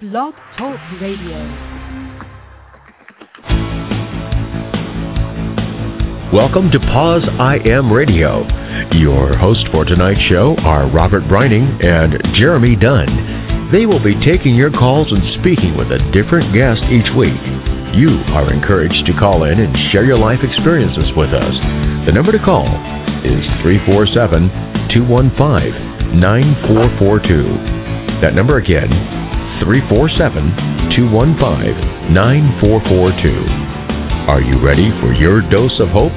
Blog Talk Radio. Welcome to Poz I Am Radio. Your hosts for tonight's show are Robert Breining and Jeremy Dunn. They will be taking your calls and speaking with a different guest each week. You are encouraged to call in and share your life experiences with us. The number to call is 347 215 9442. That number again, 347 215 9442. Are you ready for your dose of hope?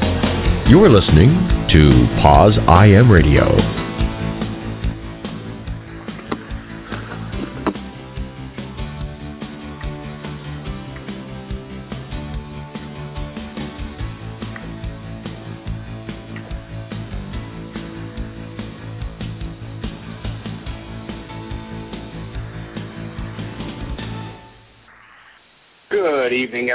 You're listening to Poz I Am Radio.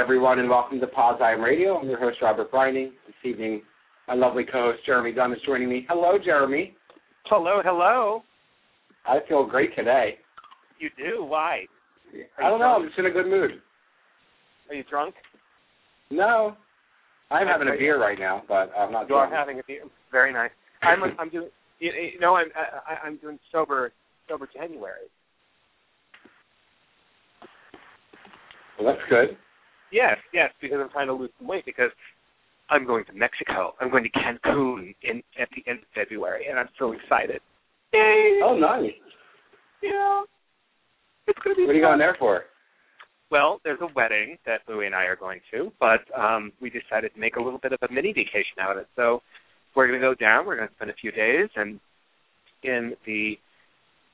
Everyone, and welcome to Poz I Am Radio. I'm your host, Robert Breining. This evening, my lovely co-host, Jeremy Dunn, is joining me. Hello, Jeremy. Hello, hello. I feel great today. You do? Why? I don't know. I'm just in a good mood. Are you drunk? No, I'm having a beer right now, but I'm not. You are drunk. having a beer. Very nice. I'm I'm doing. You, you know, I'm I, I'm doing sober sober January. Well, that's good. Yes, yes, because I'm trying to lose some weight because I'm going to Mexico. I'm going to Cancun in at the end of February, and I'm so excited. Yay! Oh, nice. Yeah. It's going to be What are you going there for? Well, there's a wedding that Louie and I are going to, but um we decided to make a little bit of a mini vacation out of it. So we're going to go down. We're going to spend a few days and in the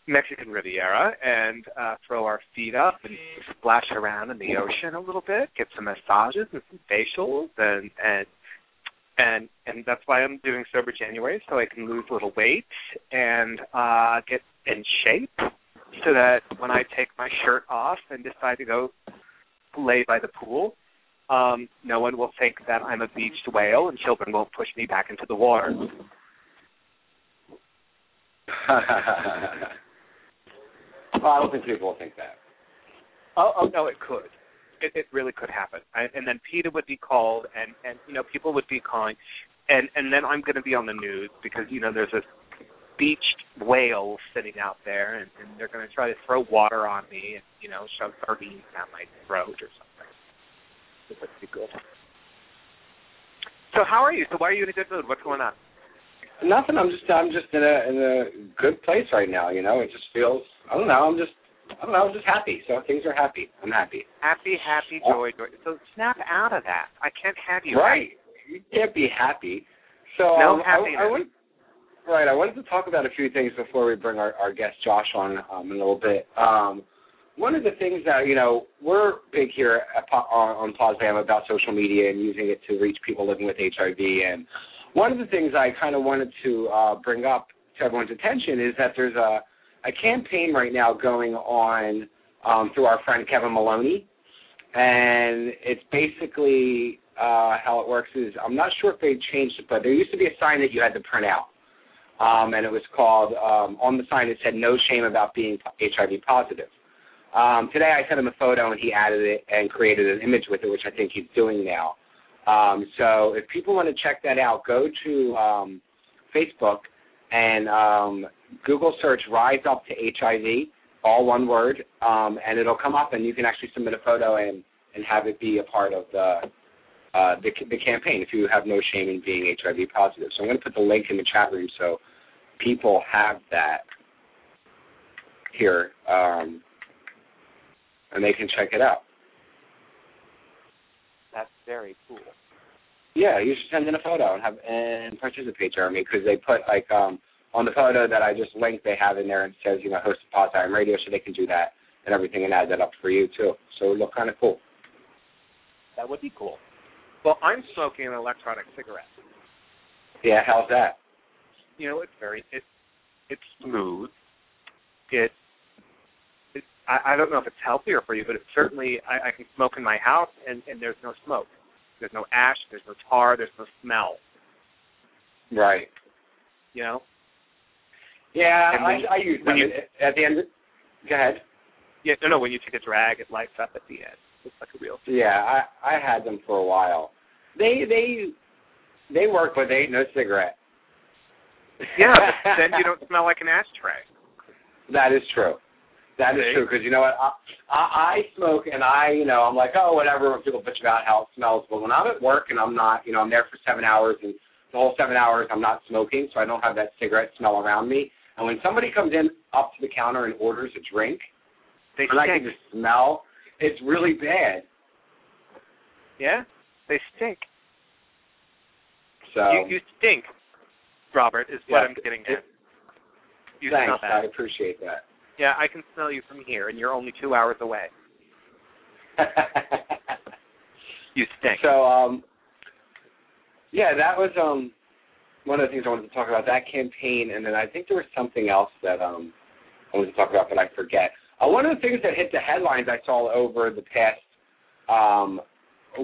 Mexican Riviera and uh throw our feet up and splash around in the ocean a little bit, get some massages and some facials and and and and that's why I'm doing sober January so I can lose a little weight and uh get in shape so that when I take my shirt off and decide to go lay by the pool, um, no one will think that I'm a beached whale and children won't push me back into the water. well, I don't think people will think that. Oh, oh no, it could. It, it really could happen. I, and then PETA would be called, and and you know people would be calling, and and then I'm going to be on the news because you know there's this beached whale sitting out there, and, and they're going to try to throw water on me, and you know shove sardines down my throat or something. It would be good. So how are you? So why are you in a good mood? What's going on? Nothing. I'm just I'm just in a in a good place right now. You know, it just feels. I don't know. I'm just I don't know. I'm just happy. So things are happy. I'm happy. Happy, happy, joy, joy. So snap out of that. I can't have you. Right. You can't be happy. So No um, I, happiness. I want, right. I wanted to talk about a few things before we bring our, our guest Josh on um, in a little bit. Um, one of the things that you know we're big here at, on, on about social media and using it to reach people living with HIV. And one of the things I kind of wanted to uh, bring up to everyone's attention is that there's a a campaign right now going on um, through our friend Kevin Maloney, and it's basically uh, how it works is I'm not sure if they changed it, but there used to be a sign that you had to print out, um, and it was called um, on the sign it said "No shame about being HIV positive." Um, today I sent him a photo and he added it and created an image with it, which I think he's doing now. Um, so if people want to check that out, go to um, Facebook and um, Google search "Rise Up to HIV," all one word, um, and it'll come up, and you can actually submit a photo and and have it be a part of the uh, the, the campaign if you have no shame in being HIV positive. So I'm going to put the link in the chat room so people have that here, um, and they can check it out. That's very cool. Yeah, you should send in a photo and have and participate, Jeremy, because they put like um on the photo that I just linked, they have in there and says you know host of Poz I Am Radio, so they can do that and everything and add that up for you too. So it look kind of cool. That would be cool. Well, I'm smoking an electronic cigarette. Yeah, how's that? You know, it's very it it's smooth. It it I, I don't know if it's healthier for you, but it's certainly I, I can smoke in my house and, and there's no smoke. There's no ash, there's no tar, there's no smell. Right. You know? Yeah, And when- I, I use when them you- at the end. Go ahead. Yeah, no, no. When you take a drag, it lights up at the end. It's like a real. Yeah, I I had them for a while. They they they work, but they ain't no cigarette. Yeah, but then you don't smell like an ashtray. That is true. That is true because you know what I, I I smoke and I you know I'm like oh whatever when people bitch about how it smells but when I'm at work and I'm not you know I'm there for seven hours and the whole seven hours I'm not smoking so I don't have that cigarette smell around me and when somebody comes in up to the counter and orders a drink They and I can just smell it's really bad Yeah, they stink. so You you stink, Robert. Is what Yeah, I'm getting it- at. You thanks I appreciate that. Yeah, I can smell you from here, and you're only two hours away. You stink. So um yeah, that was um one of the things I wanted to talk about, that campaign and then I think there was something else that um I wanted to talk about but I forget. Uh, one of the things that hit the headlines I saw over the past um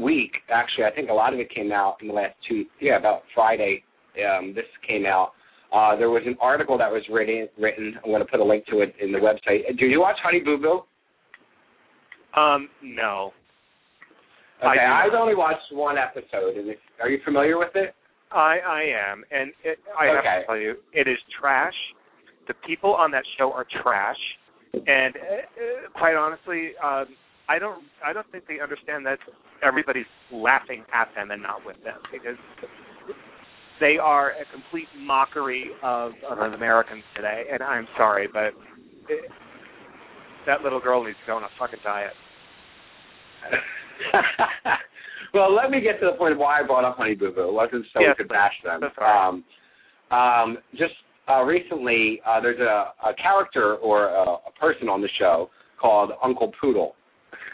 week, actually I think a lot of it came out in the last two yeah, about Friday, um, this came out. Uh there was an article that was written written, I'm gonna put a link to it in the website. Do you watch Honey Boo Boo? um, no. Okay. I've only watched one episode and it's, are you familiar with it? I I am, and it, I have to tell you, it is trash. The people on that show are trash, and uh, uh, quite honestly, um, I don't I don't think they understand that everybody's laughing at them and not with them because they are a complete mockery of, of Americans today. And I'm sorry, but it, that little girl needs to go on a fucking diet. well, let me get to the point of why I brought up Honey Boo Boo. It wasn't so Yes, could bash them. that's all right. Um, um, just uh, recently, uh, there's a, a character or a, a person on the show called Uncle Poodle,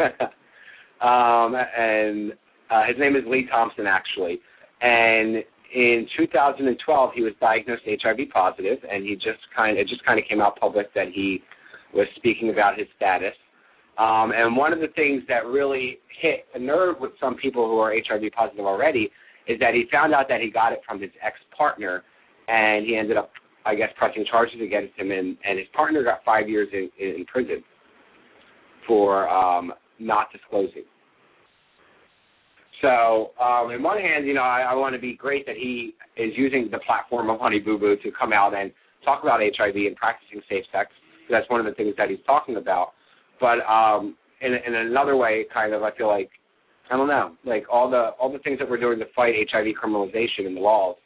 um, and uh, his name is Lee Thompson, actually. And in 2012, he was diagnosed HIV positive, and he just kind it just kind of came out public that he was speaking about his status. Um, and one of the things that really hit a nerve with some people who are HIV positive already is that he found out that he got it from his ex partner, and he ended up, I guess, pressing charges against him, and, and his partner got five years in, in prison for um, not disclosing. So, um, in one hand, you know, I, I want to be great that he is using the platform of Honey Boo Boo to come out and talk about HIV and practicing safe sex. That's one of the things that he's talking about. But um, in, in another way, kind of, I feel like I don't know, like all the all the things that we're doing to fight HIV criminalization in the laws.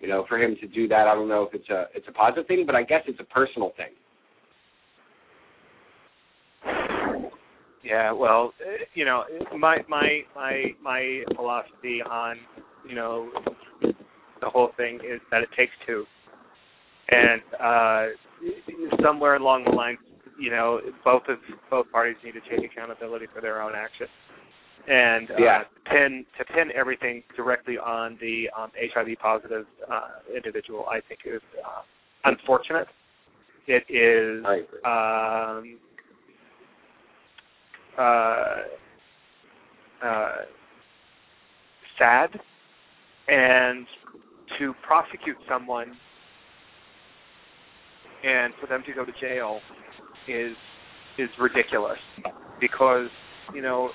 You know, for him to do that, I don't know if it's a it's a positive thing, but I guess it's a personal thing. Yeah, well, you know, my my my my philosophy on you know the whole thing is that it takes two, and uh somewhere along the line, you know, both of both parties need to take accountability for their own actions, and uh, Yeah. pin to pin everything directly on the um, HIV positive uh, individual, I think is uh, unfortunate. It is um, uh, uh, sad, and to prosecute someone and for them to go to jail is is ridiculous because you know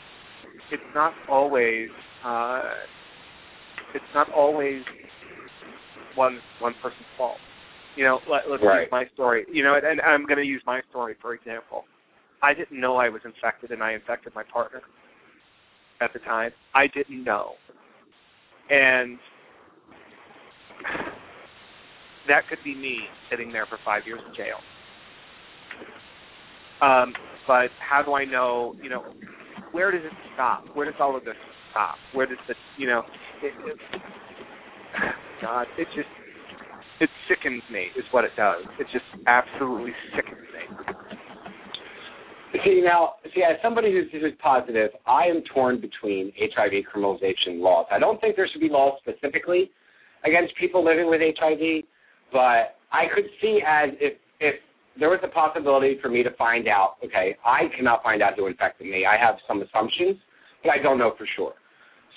it's not always uh, it's not always one one person's fault. You know, let, let's Right. use my story. You know, and, and I'm going to use my story for example. I didn't know I was infected, and I infected my partner at the time. I didn't know, and that could be me sitting there for five years in jail. Um, but how do I know? You know, where does it stop? Where does all of this stop? Where does the you know? It, it, God, it just it sickens me. Is what it does. It just absolutely sickens me. See now, see as somebody who's, who's positive, I am torn between HIV criminalization laws. I don't think there should be laws specifically against people living with HIV, but I could see as if if there was a possibility for me to find out. Okay, I cannot find out who infected me. I have some assumptions, but I don't know for sure.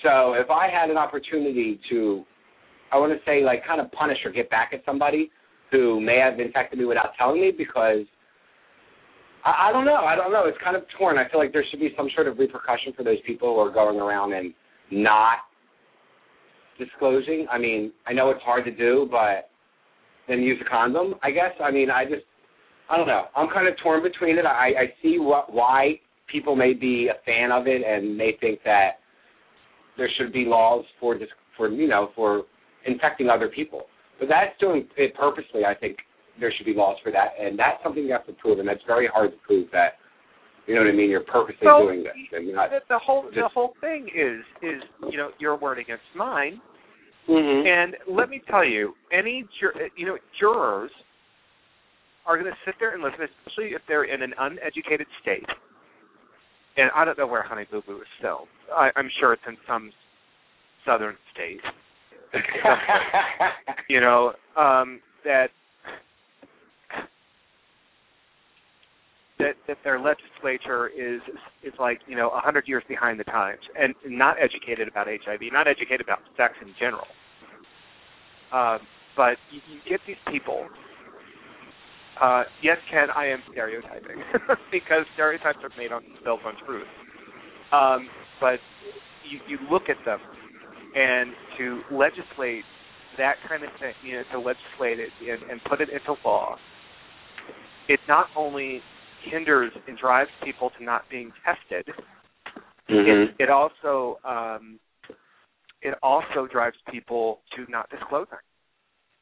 So if I had an opportunity to, I want to say like kind of punish or get back at somebody who may have infected me without telling me because I, I don't know. I don't know. It's kind of torn. I feel like there should be some sort of repercussion for those people who are going around and not disclosing. I mean, I know it's hard to do, but then use a condom. I guess. I mean, I just, I don't know. I'm kind of torn between it. I, I see what why people may be a fan of it and may think that there should be laws for this, for you know, for infecting other people. But that's doing it purposely. I think there should be laws for that, and that's something you have to prove, and that's very hard to prove that. You know what I mean? You're purposely so, doing this, and you're not. The, the whole just, the whole thing is is you know your word against mine, mm-hmm. and let me tell you, any jur- you know jurors are going to sit there and listen, especially if they're in an uneducated state. And I don't know where Honey Boo Boo is filmed. I, I'm sure it's in some southern state. you know um, that that that their legislature is is like you know a hundred years behind the times and not educated about HIV, not educated about sex in general. Um, but you, you get these people. Uh, yes, Ken, I am stereotyping because stereotypes are made on built on truth. Um, but you, you look at them, and to legislate that kind of thing, you know, to legislate it and, and put it into law, it not only hinders and drives people to not being tested. mm-hmm. It, it also um, it also drives people to not disclosing.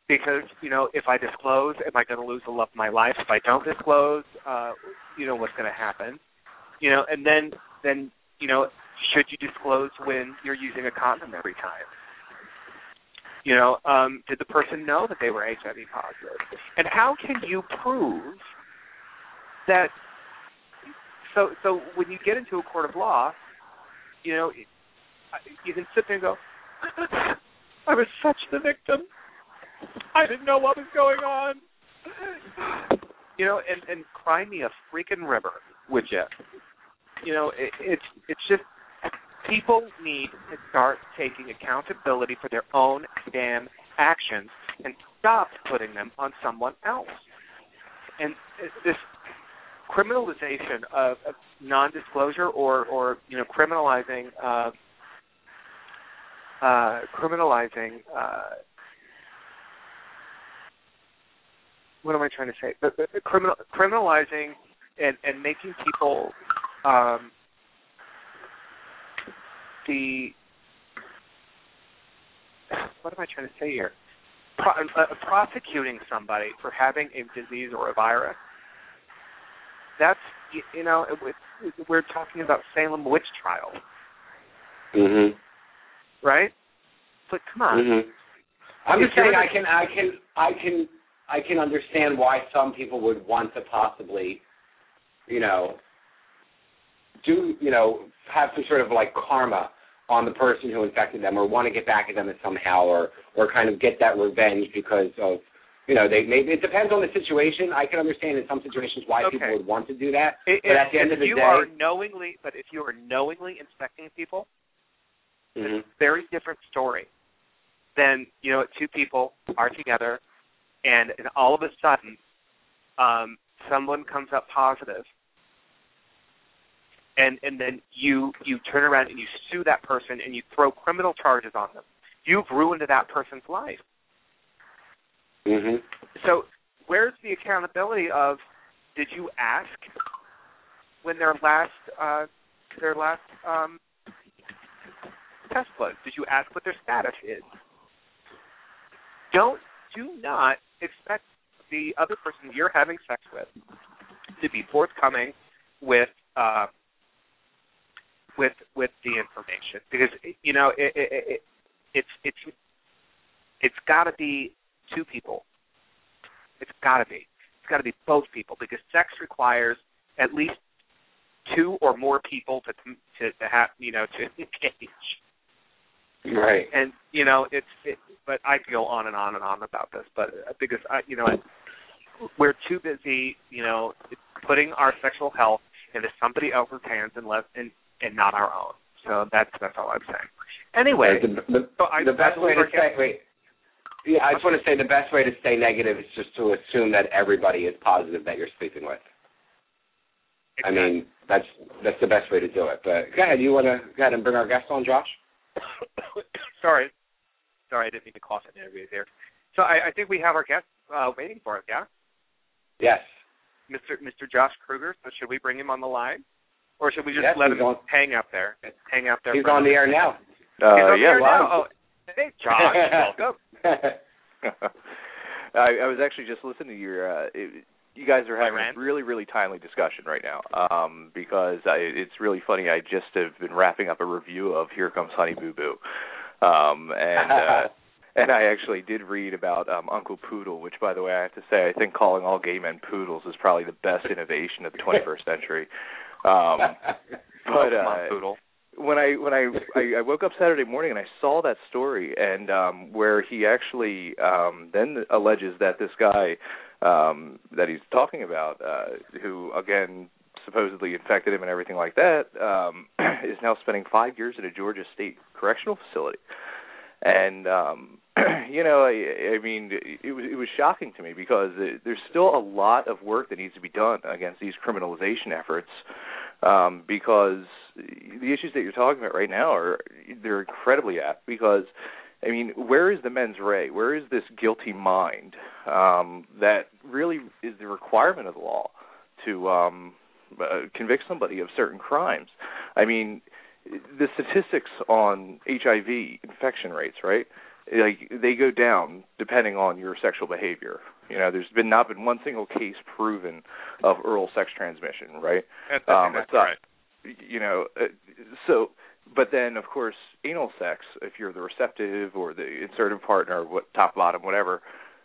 Because you know, if I disclose, am I going to lose the love of my life? If I don't disclose, uh, you know what's going to happen. You know, and then then you know, should you disclose when you're using a condom every time? You know, um, did the person know that they were HIV positive? And how can you prove that so so when you get into a court of law, you know, you can sit there and go, I was such the victim. I didn't know what was going on. You know, and and cry me a freaking river, would you? You know, it, it's it's just people need to start taking accountability for their own damn actions and stop putting them on someone else. And uh, this criminalization of, of non-disclosure or or you know criminalizing uh, uh, criminalizing uh, what am I trying to say? The, the criminal criminalizing and and making people um, the what am I trying to say here? Pro, uh, prosecuting somebody for having a disease or a virus that's you know we're talking about Salem witch trial, Mhm. right? But come on. Mhm. I'm just saying I can I can I can I can understand why some people would want to possibly, you know, do you know have some sort of like karma on the person who infected them, or want to get back at them somehow, or or kind of get that revenge because of you know, they maybe it depends on the situation. I can understand in some situations why okay. people would want to do that. But at the end of the you day, are knowingly, but if you are knowingly inspecting people, mm-hmm. it's a very different story than you know two people are together, and, and all of a sudden, um, someone comes up positive, and and then you you turn around and you sue that person and you throw criminal charges on them. You've ruined that person's life. Mm-hmm. So where's the accountability of did you ask when their last uh, their last um, test was? Did you ask what their status is? Don't do not expect the other person you're having sex with to be forthcoming with uh, with with the information because you know it, it, it, it's it's it's got to be two people. It's got to be. It's got to be both people because sex requires at least two or more people to to, to have you know to engage. Right. And you know it's it, but I could go on and on and on about this, but uh, because I you know we're too busy you know putting our sexual health into somebody else's hands and less and and not our own. So that's that's all I'm saying. Anyway, the, the, so I, the best way to Yeah, I just want to say the best way to stay negative is just to assume that everybody is positive that you're sleeping with. Exactly. I mean, that's that's the best way to do it. But go ahead, you want to go ahead and bring our guest on, Josh? sorry, sorry, I didn't mean to cough in interview there. So I, I think we have our guest uh, waiting for us. Yeah, Yes. Mr. Mr. Josh Kruger. So should we bring him on the line, or should we just Yes, let him on- hang up there? Hang out there. He's on the air now. He's on the yeah, air well, now. Oh, hey, Josh. welcome. I, I was actually just listening to your. Uh, it, you guys are having a really, really timely discussion right now. Um, because I, it's really funny. I just have been wrapping up a review of Here Comes Honey Boo Boo, um, and uh, and I actually did read about um, Uncle Poodle, which, by the way, I have to say, I think calling all gay men poodles is probably the best innovation of the 21st century. Um, but uh, on, poodle. When I when I, I I woke up Saturday morning and I saw that story and um where he actually um then alleges that this guy um that he's talking about uh who again supposedly infected him and everything like that um is now spending 5 years in a Georgia state correctional facility. And um you know I I mean it was it was shocking to me because there's still a lot of work that needs to be done against these criminalization efforts um, because the issues that you're talking about right now are they're incredibly apt because I mean, where is the mens rea? Where is this guilty mind um, that really is the requirement of the law to um, uh, convict somebody of certain crimes? I mean, the statistics on HIV infection rates, right? Like they go down depending on your sexual behavior. You know, there's been not been one single case proven of oral sex transmission, right? That's, Um, that's right. you know uh, so but then of course anal sex if you're the receptive or the insertive partner what top bottom whatever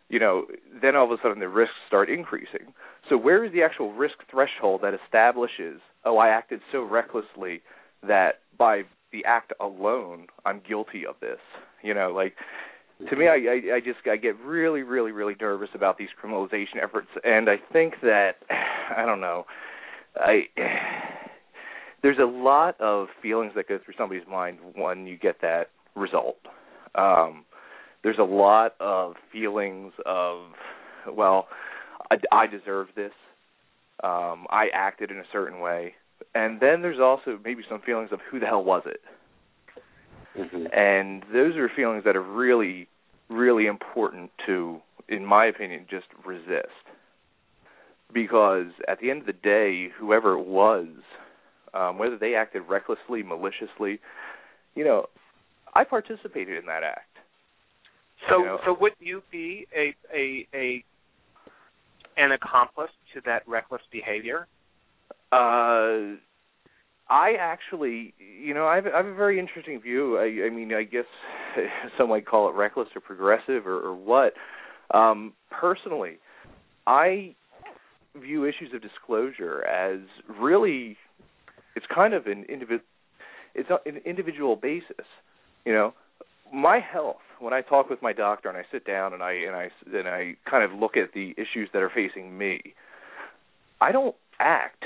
you know then all of a sudden the risks start increasing so where is the actual risk threshold that establishes oh i acted so recklessly that by the act alone i'm guilty of this you know like to me I, I i just i get really really really nervous about these criminalization efforts and i think that i don't know i there's a lot of feelings that go through somebody's mind when you get that result. Um, there's a lot of feelings of, well, I, I deserve this. Um, I acted in a certain way, and then there's also maybe some feelings of who the hell was it? Mhm. And those are feelings that are really, really important to, in my opinion, just resist. Because at the end of the day, whoever it was, um, whether they acted recklessly, maliciously, you know, I participated in that act. So, you know- so would you be a a a an accomplice to that reckless behavior? Uh, I actually, you know, I have, I have a very interesting view. I, I mean, I guess some might call it reckless or progressive or, or what. Um, personally, I view issues of disclosure as really, it's kind of an individual, it's an individual basis. You know, my health. When I talk with my doctor and I sit down and I and I and I kind of look at the issues that are facing me, I don't act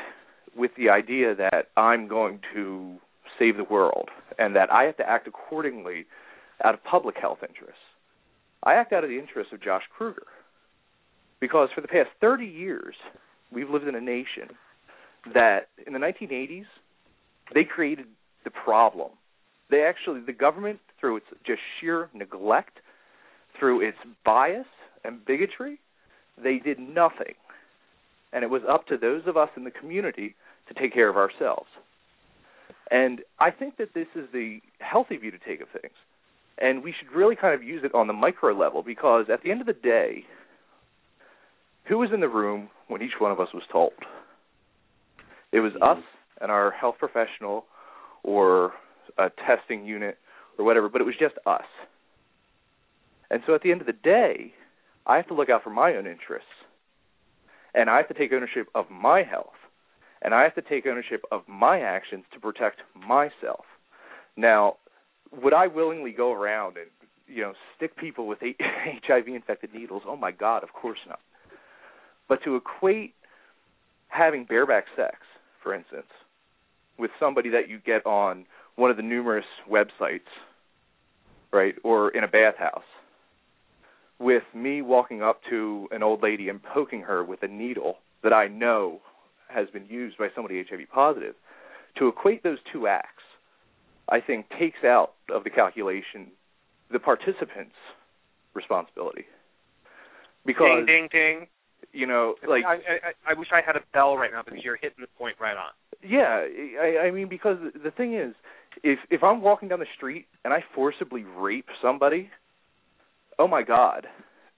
with the idea that I'm going to save the world and that I have to act accordingly out of public health interests. I act out of the interests of Josh Kruger. Because for the past 30 years, we've lived in a nation that in the 1980s, they created the problem. They actually, the government, through its just sheer neglect, through its bias and bigotry, they did nothing and it was up to those of us in the community to take care of ourselves. And I think that this is the healthy view to take of things. And we should really kind of use it on the micro level because at the end of the day, who was in the room when each one of us was told? It was us and our health professional or a testing unit or whatever, but it was just us. And so at the end of the day, I have to look out for my own interests and I have to take ownership of my health, and I have to take ownership of my actions to protect myself. Now, would I willingly go around and you know stick people with HIV infected needles? Oh my God, of course not. But to equate having bareback sex, for instance, with somebody that you get on one of the numerous websites, right, or in a bathhouse, with me walking up to an old lady and poking her with a needle that I know has been used by somebody HIV positive, to equate those two acts, I think takes out of the calculation the participants' responsibility. Because ding ding ding. You know, like I, I I wish I had a bell right now because you're hitting the point right on. Yeah, I, I mean because the thing is, if if I'm walking down the street and I forcibly rape somebody, oh my god,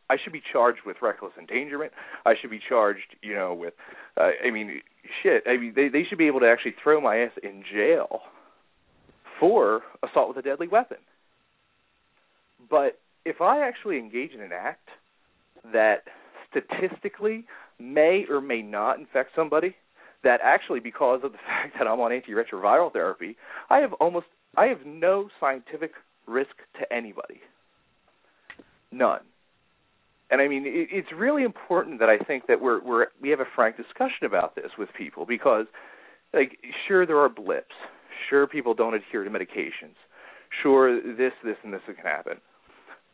I should be charged with reckless endangerment. I should be charged, you know, with uh, I mean, shit. I mean, they they should be able to actually throw my ass in jail for assault with a deadly weapon. But if I actually engage in an act that statistically may or may not infect somebody, that actually because of the fact that I'm on antiretroviral therapy, I have almost I have no scientific risk to anybody. None. And I mean, it, it's really important that I think that we're we're we have a frank discussion about this with people because, like, sure there are blips, sure people don't adhere to medications, sure this this and this can happen,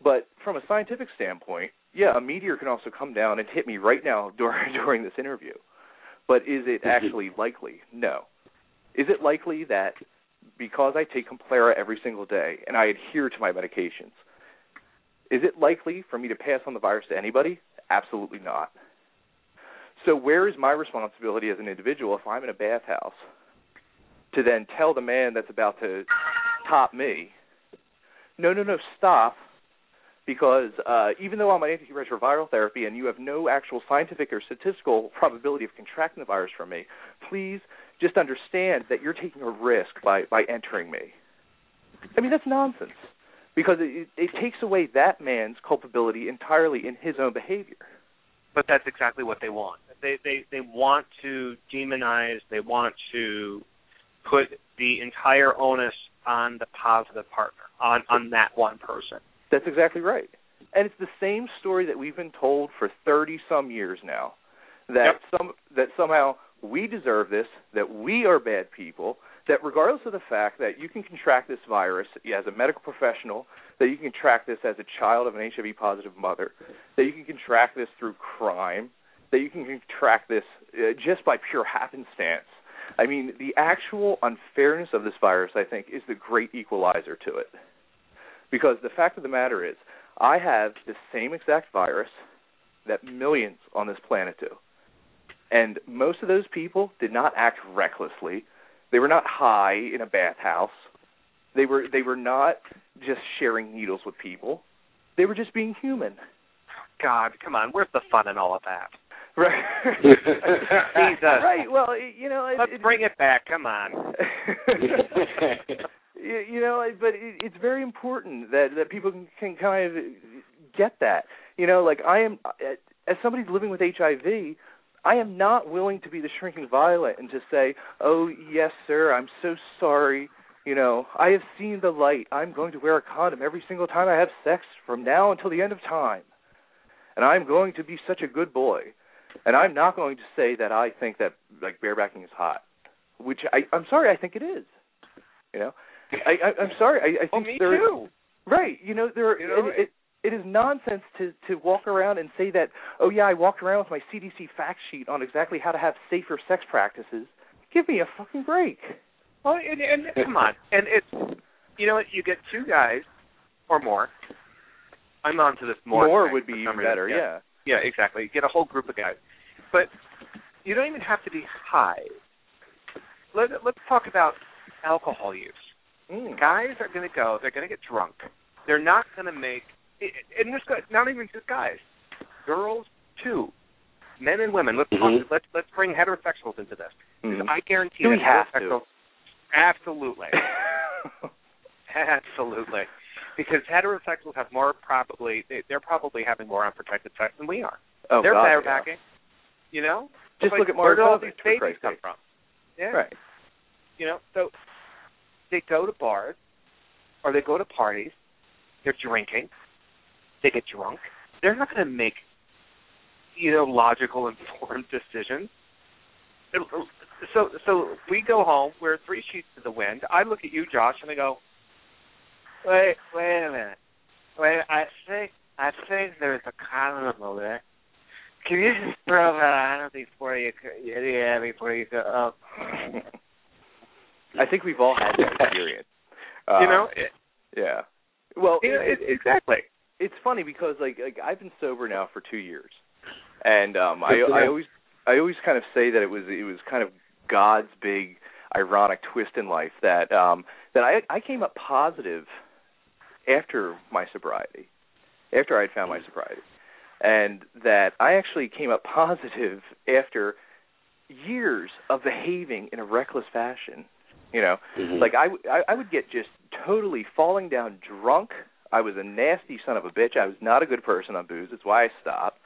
but from a scientific standpoint, yeah, a meteor can also come down and hit me right now during during this interview. But is it Mm-hmm. actually likely? No. Is it likely that because I take Complera every single day and I adhere to my medications, is it likely for me to pass on the virus to anybody? Absolutely not. So where is my responsibility as an individual if I'm in a bathhouse to then tell the man that's about to top me, no, no, no, stop, because uh, even though I'm on antiretroviral therapy and you have no actual scientific or statistical probability of contracting the virus from me, please just understand that you're taking a risk by, by entering me. I mean, that's nonsense because it, it takes away that man's culpability entirely in his own behavior. But that's exactly what they want. They they they want to demonize. They want to put the entire onus on the positive partner, on on that one person. That's exactly right. And it's the same story that we've been told for 30 some years now that Yep. some that somehow we deserve this, that we are bad people, that regardless of the fact that you can contract this virus as a medical professional, that you can contract this as a child of an HIV positive mother, that you can contract this through crime, that you can contract this uh, just by pure happenstance. I mean, the actual unfairness of this virus, I think, is the great equalizer to it. Because the fact of the matter is, I have the same exact virus that millions on this planet do. And most of those people did not act recklessly. They were not high in a bathhouse. They were they were not just sharing needles with people. They were just being human. God, come on, where's the fun in all of that? Right. Jesus. right. Well, you know, it, Let's it, bring it back. Come on. you, you know, but it, it's very important that that people can, can kind of get that. You know, like I am as somebody living with HIV, I am not willing to be the shrinking violet and to say, "Oh, yes, sir, I'm so sorry." You know, I have seen the light. I'm going to wear a condom every single time I have sex from now until the end of time. And I'm going to be such a good boy. And I'm not going to say that I think that like barebacking is hot, which I I'm sorry, I think it is. You know, I, I I'm sorry. I, I Well, think me there too. right. You know, there You know, it, it it is nonsense to to walk around and say that. Oh yeah, I walked around with my CDC fact sheet on exactly how to have safer sex practices. Give me a fucking break. Well, and, and come on, and it's you know what? You get two guys or more. I'm on to this more. More would be even better. Yeah. Yeah. Yeah, exactly. You get a whole group of guys, but you don't even have to be high. Let, let's talk about alcohol use. Mm. Guys are going to go. They're going to get drunk. They're not going to make. And this guy, not even just guys, girls too, men and women. Let's Mhm. talk, let's let's bring heterosexuals into this. Mhm. I guarantee we that have to? heterosexuals. Absolutely, absolutely, because heterosexuals have more probably they, they're probably having more unprotected sex than we are. oh they're God, yeah. barebacking. You know, Just Like, look at where do all these babies come from? Yeah, Right. you know, so they go to bars or they go to parties. They're drinking. They get drunk. They're not going to make, you know, logical, informed decisions. So, so we go home. We're three sheets to the wind. I look at you, Josh, and I go, "Wait, wait a minute. Wait, I think I think there's a condom over there. Can you just throw that on before you yeah before you go up? I think we've all had that experience. you know, it, yeah. Well, you know it, it, exactly. It's funny because like like I've been sober now for two years, and um I I always I always kind of say that it was it was kind of God's big ironic twist in life that um that I I came up positive after my sobriety, after I had found my sobriety, and that I actually came up positive after years of behaving in a reckless fashion. You know, Mhm. like I would get just totally falling down drunk. I was a nasty son of a bitch. I was not a good person on booze. That's why I stopped.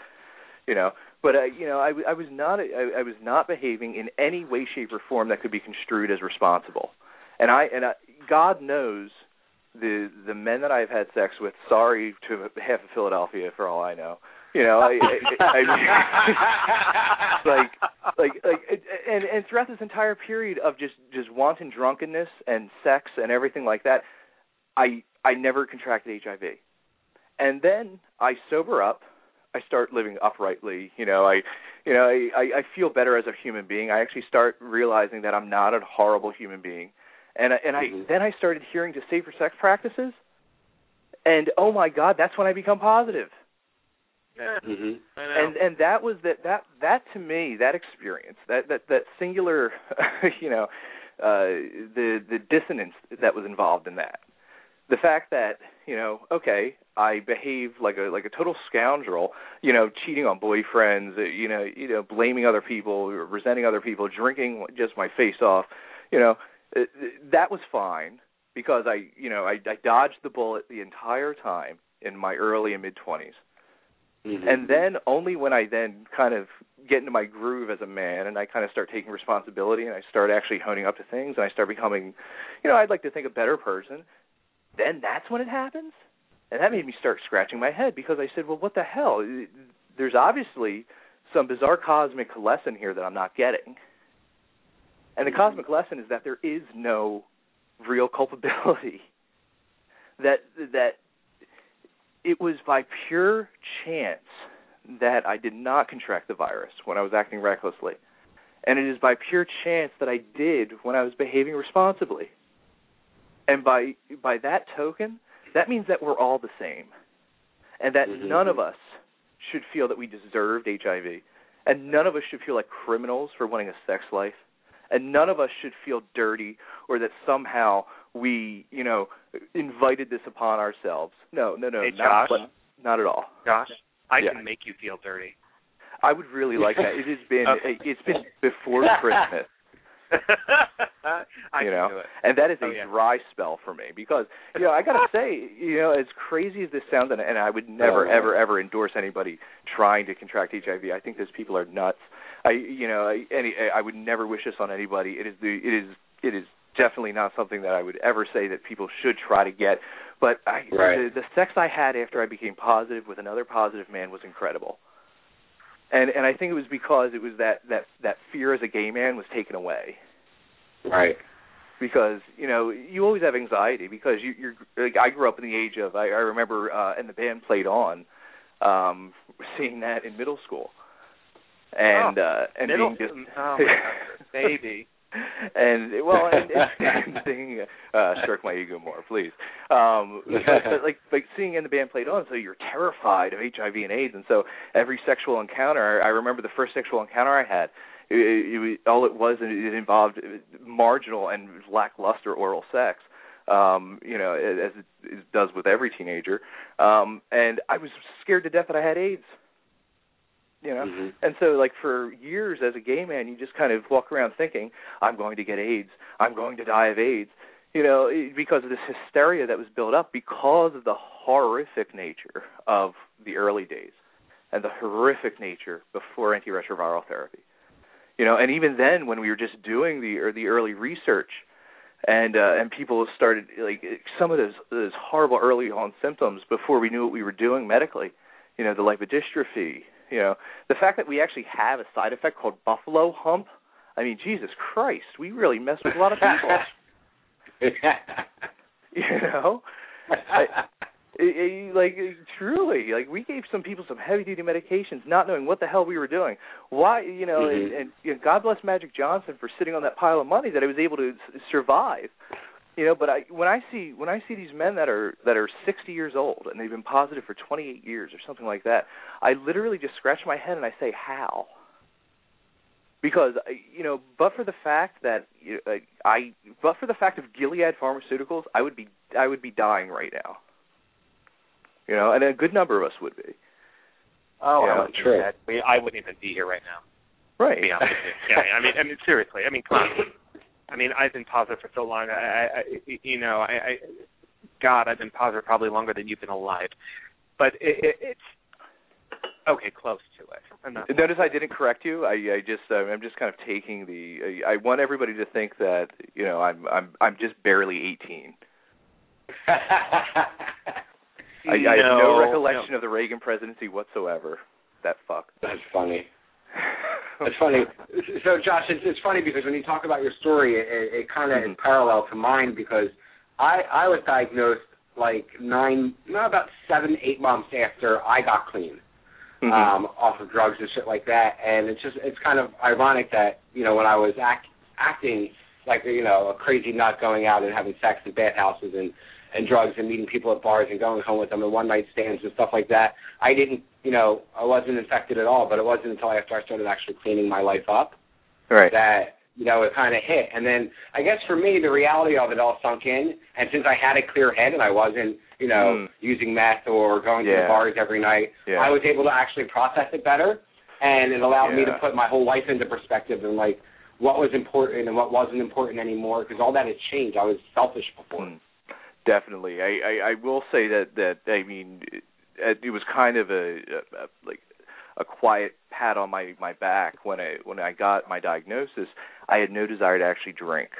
You know, but uh, you know, I, I was not I, I was not behaving in any way, shape, or form that could be construed as responsible. And I and I, God knows the the men that I've had sex with. Sorry to half of Philadelphia for all I know. You know, I, I, I, like like like and and throughout this entire period of just just wanton drunkenness and sex and everything like that i i never contracted hiv and then i sober up. I start living uprightly. You know i you know i i, I feel better as a human being. I actually start realizing that i'm not a horrible human being. And I, and i Mhm. then i started hearing to safer sex practices. And oh my god that's when i become positive. Yeah, Mhm. And and that was that that that to me that experience that that that singular you know uh the the dissonance that was involved in that the fact that you know okay i behave like a like a total scoundrel you know cheating on boyfriends uh, you know you know blaming other people resenting other people drinking just my face off you know uh, that was fine because i you know i i dodged the bullet the entire time in my early and mid 20s Mhm. and then only when I then kind of get into my groove as a man and I kind of start taking responsibility and I start actually honing up to things and I start becoming, you know, I'd like to think a better person, then that's when it happens. And that made me start scratching my head because I said, well, what the hell? There's obviously some bizarre cosmic lesson here that I'm not getting. And the mm-hmm. cosmic lesson is that there is no real culpability. That that it was by pure chance that I did not contract the virus when I was acting recklessly. And it is by pure chance that I did when I was behaving responsibly. And by by that token, that means that we're all the same. And that Mhm. none of us should feel that we deserved HIV. And none of us should feel like criminals for wanting a sex life. And none of us should feel dirty or that somehow we, you know, invited this upon ourselves. No, no, no, Hey, not, Josh? not at all. Josh, I Yeah. can make you feel dirty. I would really like that. It has been Okay. it's been before Christmas, I you know, it. and that is a Oh, yeah. dry spell for me because you know I gotta say, you know, as crazy as this sounds, and, and I would never, Oh, yeah. ever, ever endorse anybody trying to contract HIV. I think those people are nuts. I, you know, I, any, I would never wish this on anybody. It is the, it is, it is definitely not something that I would ever say that people should try to get. But I, Right. the, the sex I had after I became positive with another positive man was incredible. And and I think it was because it was that that that fear as a gay man was taken away Right. because you know you always have anxiety because you you're like I grew up in the age of I, I remember uh and the band played on um seeing that in middle school and uh and Middle, being just oh baby. and well and, and, and singing uh stroke my ego more please. Um but, but like like seeing in the band played on so you're terrified of hiv and aids and so every sexual encounter i remember the first sexual encounter i had it, it, it all it was it involved marginal and lackluster oral sex um you know as it, it does with every teenager. Um and i was scared to death that i had aids you know? Mhm. and so like for years as a gay man you just kind of walk around thinking i'm going to get aids. I'm going to die of aids you know because of this hysteria that was built up because of the horrific nature of the early days and the horrific nature before antiretroviral therapy. You know and even then when we were just doing the or the early research and uh and people started like some of those those horrible early on symptoms before we knew what we were doing medically you know the lipodystrophy you know the fact that we actually have a side effect called buffalo hump i mean jesus christ we really mess with a lot of people you know I- It, it, like truly, like we gave some people some heavy duty medications, not knowing what the hell we were doing. Why, you know, Mhm. and, and you know, God bless Magic Johnson for sitting on that pile of money that I was able to s- survive. You know, but I when I see when I see these men that are that are 60 years old and they've been positive for 28 years or something like that, I literally just scratch my head and I say how. Because I- you know, but for the fact that you know, I, but for the fact of Gilead Pharmaceuticals, I would be I would be dying right now. You know, and a good number of us would be. Oh, Yeah, I wouldn't true. I, I wouldn't even be here right now. Right. To be honest with you. Yeah, I mean, I mean, seriously. I mean, come on. I mean, I've been positive for so long. I, I, I you know, I, I, God, I've been positive probably longer than you've been alive. But it, it, it's okay, close to it. I'm not. Notice I didn't correct you. I, I just uh, I'm just kind of taking the. I want everybody to think that you know I'm I'm I'm just barely 18. I, I have no recollection of the Reagan presidency whatsoever. That fuck. That's funny. It's funny. So, Josh, it's, it's funny because when you talk about your story, it, it, kind of Mhm. is parallel to mine because I I was diagnosed like nine, no, about seven, eight months after I got clean Mhm. um, off of drugs and shit like that. And it's just it's kind of ironic that you know when I was act, acting like you know a crazy nut, going out and having sex in bathhouses and and drugs and meeting people at bars and going home with them and one night stands and stuff like that. I didn't, you know, I wasn't infected at all. But it wasn't until after I started actually cleaning my life up right. that you know it kind of hit. And then I guess for me, the reality of it all sunk in. And since I had a clear head and I wasn't, you know, Mm. using meth or going to the bars every night, Yeah. I was able to actually process it better, and it allowed me to put my whole life into perspective and like what was important and what wasn't important anymore because all that had changed. I was selfish before. Mm. Definitely. I, I I will say that that I mean it, it was kind of a, a, a like a quiet pat on my my back when I when I got my diagnosis. I had no desire to actually drink.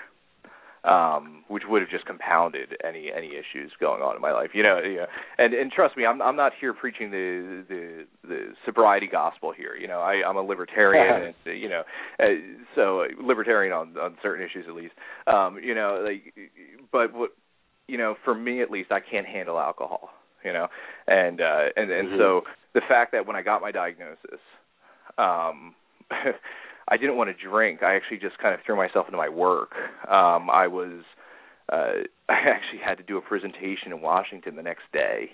Um, which would have just compounded any any issues going on in my life, you know. You know and and trust me, I'm I'm not here preaching the the the sobriety gospel here. You know, I I'm a libertarian, and you know, uh, so libertarian on on certain issues at least. Um, you know, like, but what you know, for me at least, I can't handle alcohol. You know, and uh, and and Mhm. so the fact that when I got my diagnosis, um, I didn't want to drink. I actually just kind of threw myself into my work. Um, I was, uh, I actually had to do a presentation in Washington the next day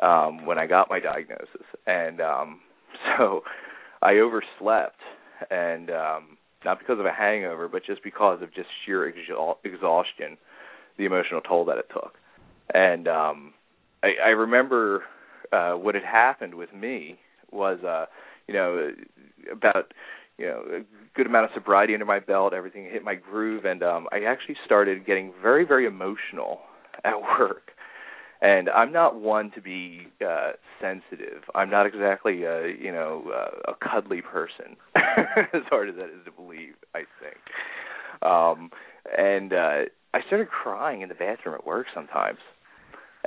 um, when I got my diagnosis, and um, so I overslept, and um, not because of a hangover, but just because of just sheer exha- exhaustion, the emotional toll that it took, and um, I, I remember uh, what had happened with me was, uh, you know, about you know a good amount of sobriety under my belt, everything hit my groove, and um, I actually started getting very very emotional at work. And I'm not one to be uh sensitive. I'm not exactly a you know uh, a cuddly person, as hard as that is to believe. I think. Um, and uh, I started crying in the bathroom at work sometimes.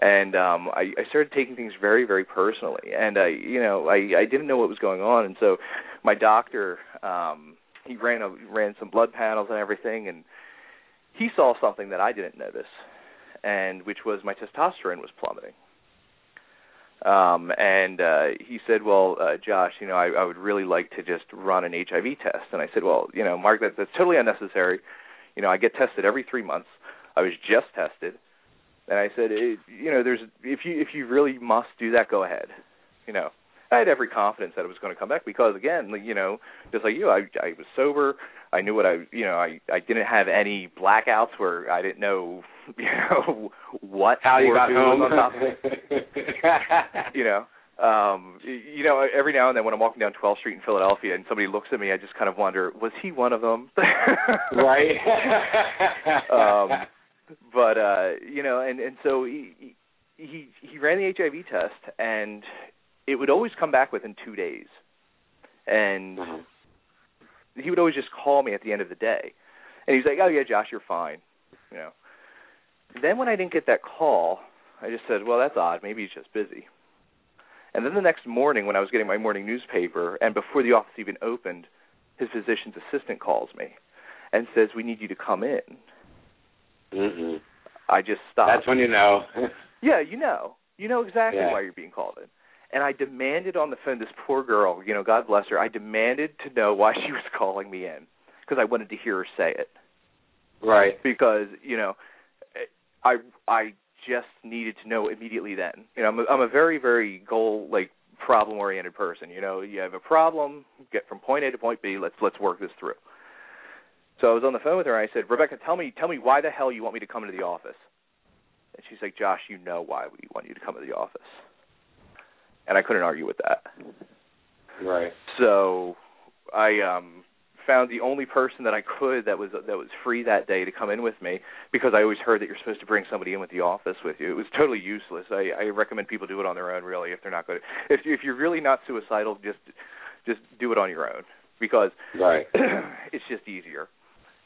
And um I, I started taking things very very personally. And I you know I I didn't know what was going on. And so my doctor um he ran a, ran some blood panels and everything. And he saw something that I didn't notice and which was my testosterone was plummeting. Um and uh he said well uh Josh you know I I would really like to just run an HIV test. And I said well you know Mark that that's totally unnecessary. You know I get tested every 3 months I was just tested and I said, it, you know, there's if you if you really must do that, go ahead. You know, I had every confidence that it was going to come back because again, you know, just like you, I I was sober. I knew what I, you know, I I didn't have any blackouts where I didn't know, you know, what How you got home? on top of me. You know, um, you know, every now and then when I'm walking down 12th Street in Philadelphia and somebody looks at me, I just kind of wonder, was he one of them? right. um, but uh you know and and so he he he ran the HIV test and it would always come back within 2 days. And Mhm. he would always just call me at the end of the day. And he's like oh yeah Josh you're fine you know. Then when I didn't get that call I just said well that's odd. Maybe he's just busy. And then the next morning when I was getting my morning newspaper and before the office even opened his physician's assistant calls me and says we need you to come in Mm-mm. I just stopped That's when you know. Yeah, you know, you know exactly Yeah. why you're being called in. And I demanded on the phone, this poor girl, you know, God bless her. I demanded to know why she was calling me in because I wanted to hear her say it. Right. because you know I I just needed to know immediately then. You know, I'm a, I'm a very very goal like problem oriented person. You know, you have a problem, get from point A to point B. Let's let's work this through. So I was on the phone with her. and I said, Rebecca, tell me tell me why the hell you want me to come into the office. And she's like, Josh, you know why we want you to come to the office. And I couldn't argue with that. Right. So I um found the only person that I could that was that was free that day to come in with me because I always heard that you're supposed to bring somebody in with the office with you. It was totally useless. I, I recommend people do it on their own really if they're not good. If if you're really not suicidal, just just do it on your own because Right. it's just easier.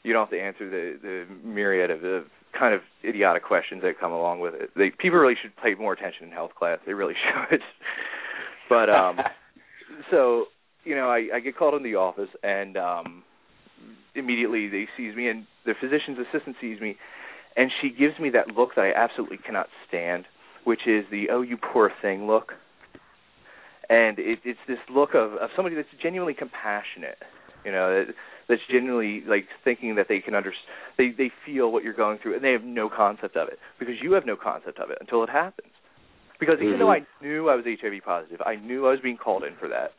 You don't have to answer the the myriad of the kind of idiotic questions that come along with it. They people really should pay more attention in health class. They really should. but um so you know, I, I get called in the office, and um immediately they sees me, and the physician's assistant sees me, and she gives me that look that I absolutely cannot stand, which is the "oh you poor thing" look. And it, it's this look of, of somebody that's genuinely compassionate, you know, that, that's genuinely like thinking that they can under they they feel what you're going through, and they have no concept of it because you have no concept of it until it happens. Because even though I knew I was HIV positive, I knew I was being called in for that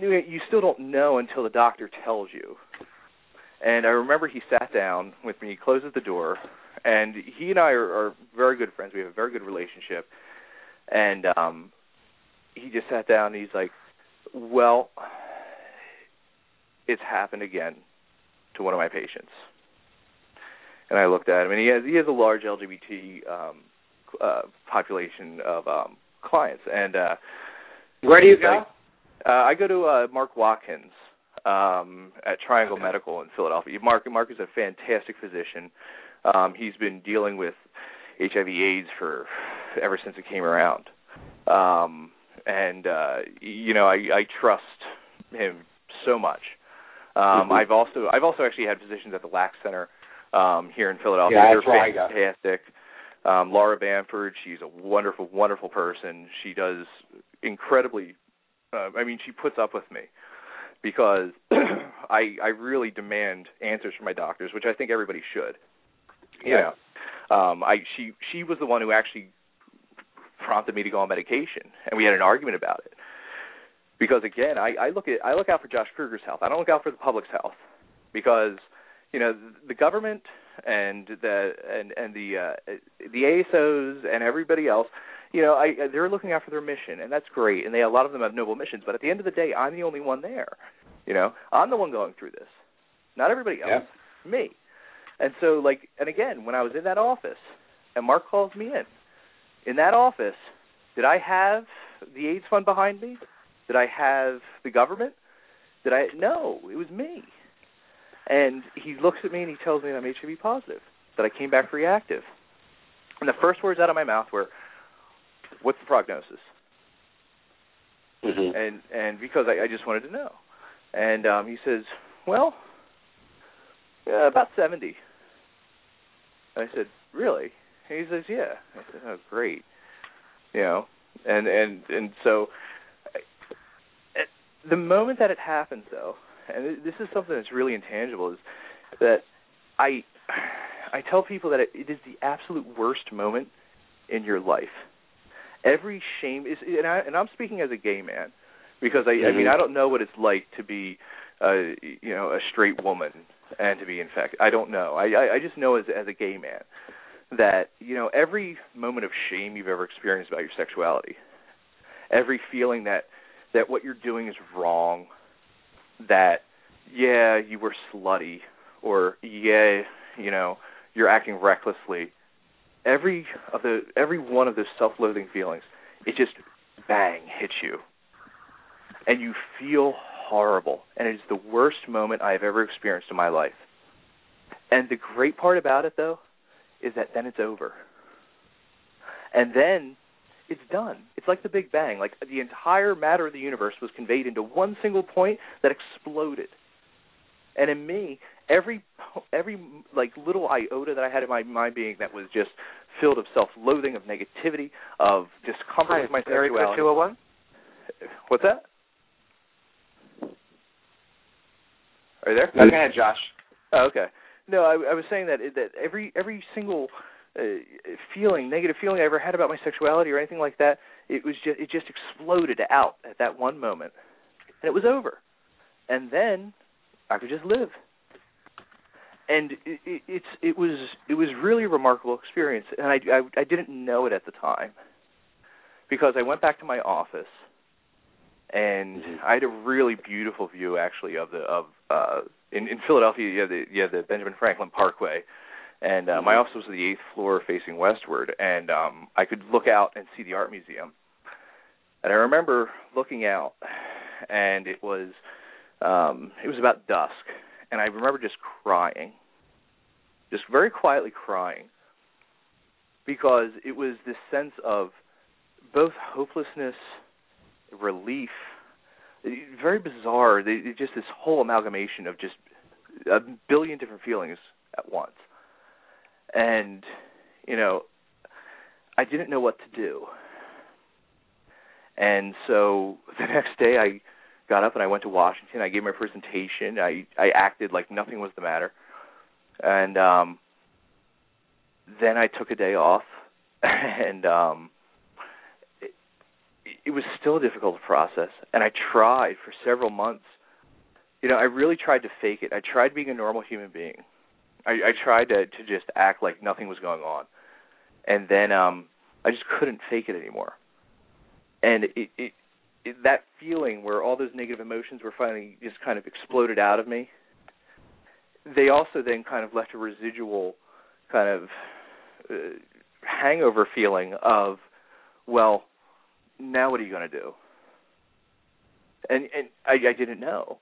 you still don't know until the doctor tells you. And I remember he sat down with me, he closes the door, and he and I are, are very good friends. We have a very good relationship. And um he just sat down and he's like, "Well, it's happened again to one of my patients." And I looked at him, and he has he has a large LGBT um uh population of um clients, and uh Where do you go? like, uh, I go to uh, Mark Watkins um, at Triangle Medical in Philadelphia. Mark Mark is a fantastic physician. Um, he's been dealing with HIV/AIDS for ever since it came around, um, and uh, you know I, I trust him so much. Um, Mhm. I've also I've also actually had physicians at the Lax Center um, here in Philadelphia. Yeah, They're that's where fantastic. Um, Laura Bamford, she's a wonderful, wonderful person. She does incredibly uh, I mean, she puts up with me because I I really demand answers from my doctors, which I think everybody should. You Yeah. know, um, I she she was the one who actually prompted me to go on medication, and we had an argument about it. Because again, I, I look at I look out for Josh Kruger's health. I don't look out for the public's health because you know the government and the and and the uh, the ASOs and everybody else you know, I they're looking out for their mission, and that's great. And they a lot of them have noble missions. But at the end of the day, I'm the only one there. You know, I'm the one going through this, not everybody else. Me. And so, like, and again, when I was in that office, and Mark calls me in, in that office, did I have the AIDS fund behind me? Did I have the government? Did I? No, it was me. And he looks at me and he tells me that I'm HIV positive, that I came back reactive. And the first words out of my mouth were, what's the prognosis? Mhm. And and because I, I just wanted to know. And um he says, Well, yeah, about seventy. I said, Really? And he says, Yeah. I said, Oh great. You know, and and and so the moment that it happens though, and this is something that's really intangible, is that I I tell people that it, it is the absolute worst moment in your life every shame is and I and I'm speaking as a gay man because I I mean Mhm. I don't know what it's like to be uh you know a straight woman and to be infected. I don't know. I I, I just know as as a gay man that you know every moment of shame you've ever experienced about your sexuality, every feeling that that what you're doing is wrong, that yeah, you were slutty or yeah, you know, you're acting recklessly. Every of the every one of those self-loathing feelings, it just bang hits you, and you feel horrible, and it is the worst moment I have ever experienced in my life. And the great part about it, though, is that then it's over, and then it's done. It's like the Big Bang. Like the entire matter of the universe was conveyed into one single point that exploded. And in me, every every like little iota that I had in my mind being that was just filled of self-loathing, of negativity, of discomfort Hi, with my Area sexuality. 201? What's that? Are you there? No, go ahead, Josh. Oh, okay. No, I, I was saying that that every every single uh, feeling, negative feeling I ever had about my sexuality or anything like that, it was just it just exploded out at that one moment, and it was over. And then I could just live. And it, it, it's it was it was really a remarkable experience, and I, I I didn't know it at the time. Because I went back to my office and I had a really beautiful view actually of the of uh in in Philadelphia you have the you have the Benjamin Franklin Parkway and uh, my office was on the eighth floor facing westward and um I could look out and see the art museum. And I remember looking out and it was um it was about dusk and I remember just crying. Just very quietly crying. Because it was this sense of both hopelessness relief very bizarre they, just this whole amalgamation of just a billion different feelings at once and you know i didn't know what to do and so the next day i got up and i went to washington i gave my presentation i i acted like nothing was the matter and um then i took a day off and um it it was still a difficult process and I tried for several months. You know, I really tried to fake it. I tried being a normal human being. I, I tried to to just act like nothing was going on. And then um I just couldn't fake it anymore. And it, it, it that feeling where all those negative emotions were finally just kind of exploded out of me. They also then kind of left a residual kind of uh, hangover feeling of well, now what are you going to do? And and I, I didn't know,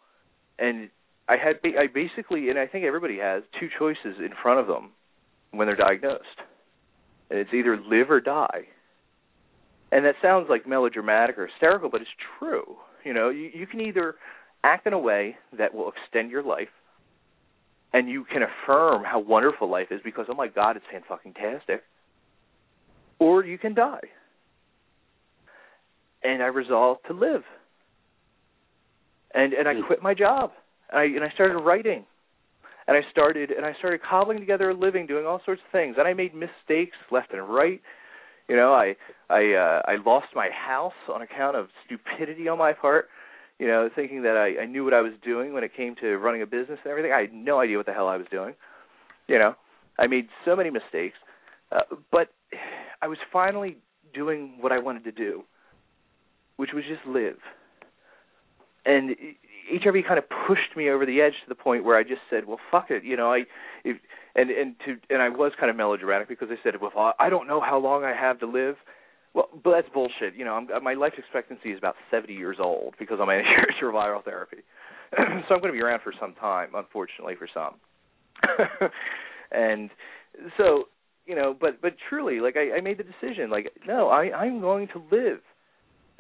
and I had I basically and I think everybody has two choices in front of them when they're diagnosed, and it's either live or die. And that sounds like melodramatic or hysterical, but it's true. You know, you, you can either act in a way that will extend your life, and you can affirm how wonderful life is because oh my God, it's fan fucking tastic, or you can die and I resolved to live. And and I hmm. quit my job. And I and I started writing. And I started and I started cobbling together a living, doing all sorts of things. And I made mistakes left and right. You know, I I uh I lost my house on account of stupidity on my part. You know, thinking that I, I knew what I was doing when it came to running a business and everything. I had no idea what the hell I was doing. You know, I made so many mistakes, uh, but I was finally doing what I wanted to do which was just live. And HIV kind of pushed me over the edge to the point where I just said, "Well, fuck it," you know. I if, and and to and I was kind of melodramatic because I said, "Well, I don't know how long I have to live." Well, but that's bullshit. You know, I'm, my life expectancy is about 70 years old because I'm on antiretroviral therapy, so I'm going to be around for some time, unfortunately for some. and so, you know, but but truly, like I, I made the decision, like no, I I'm going to live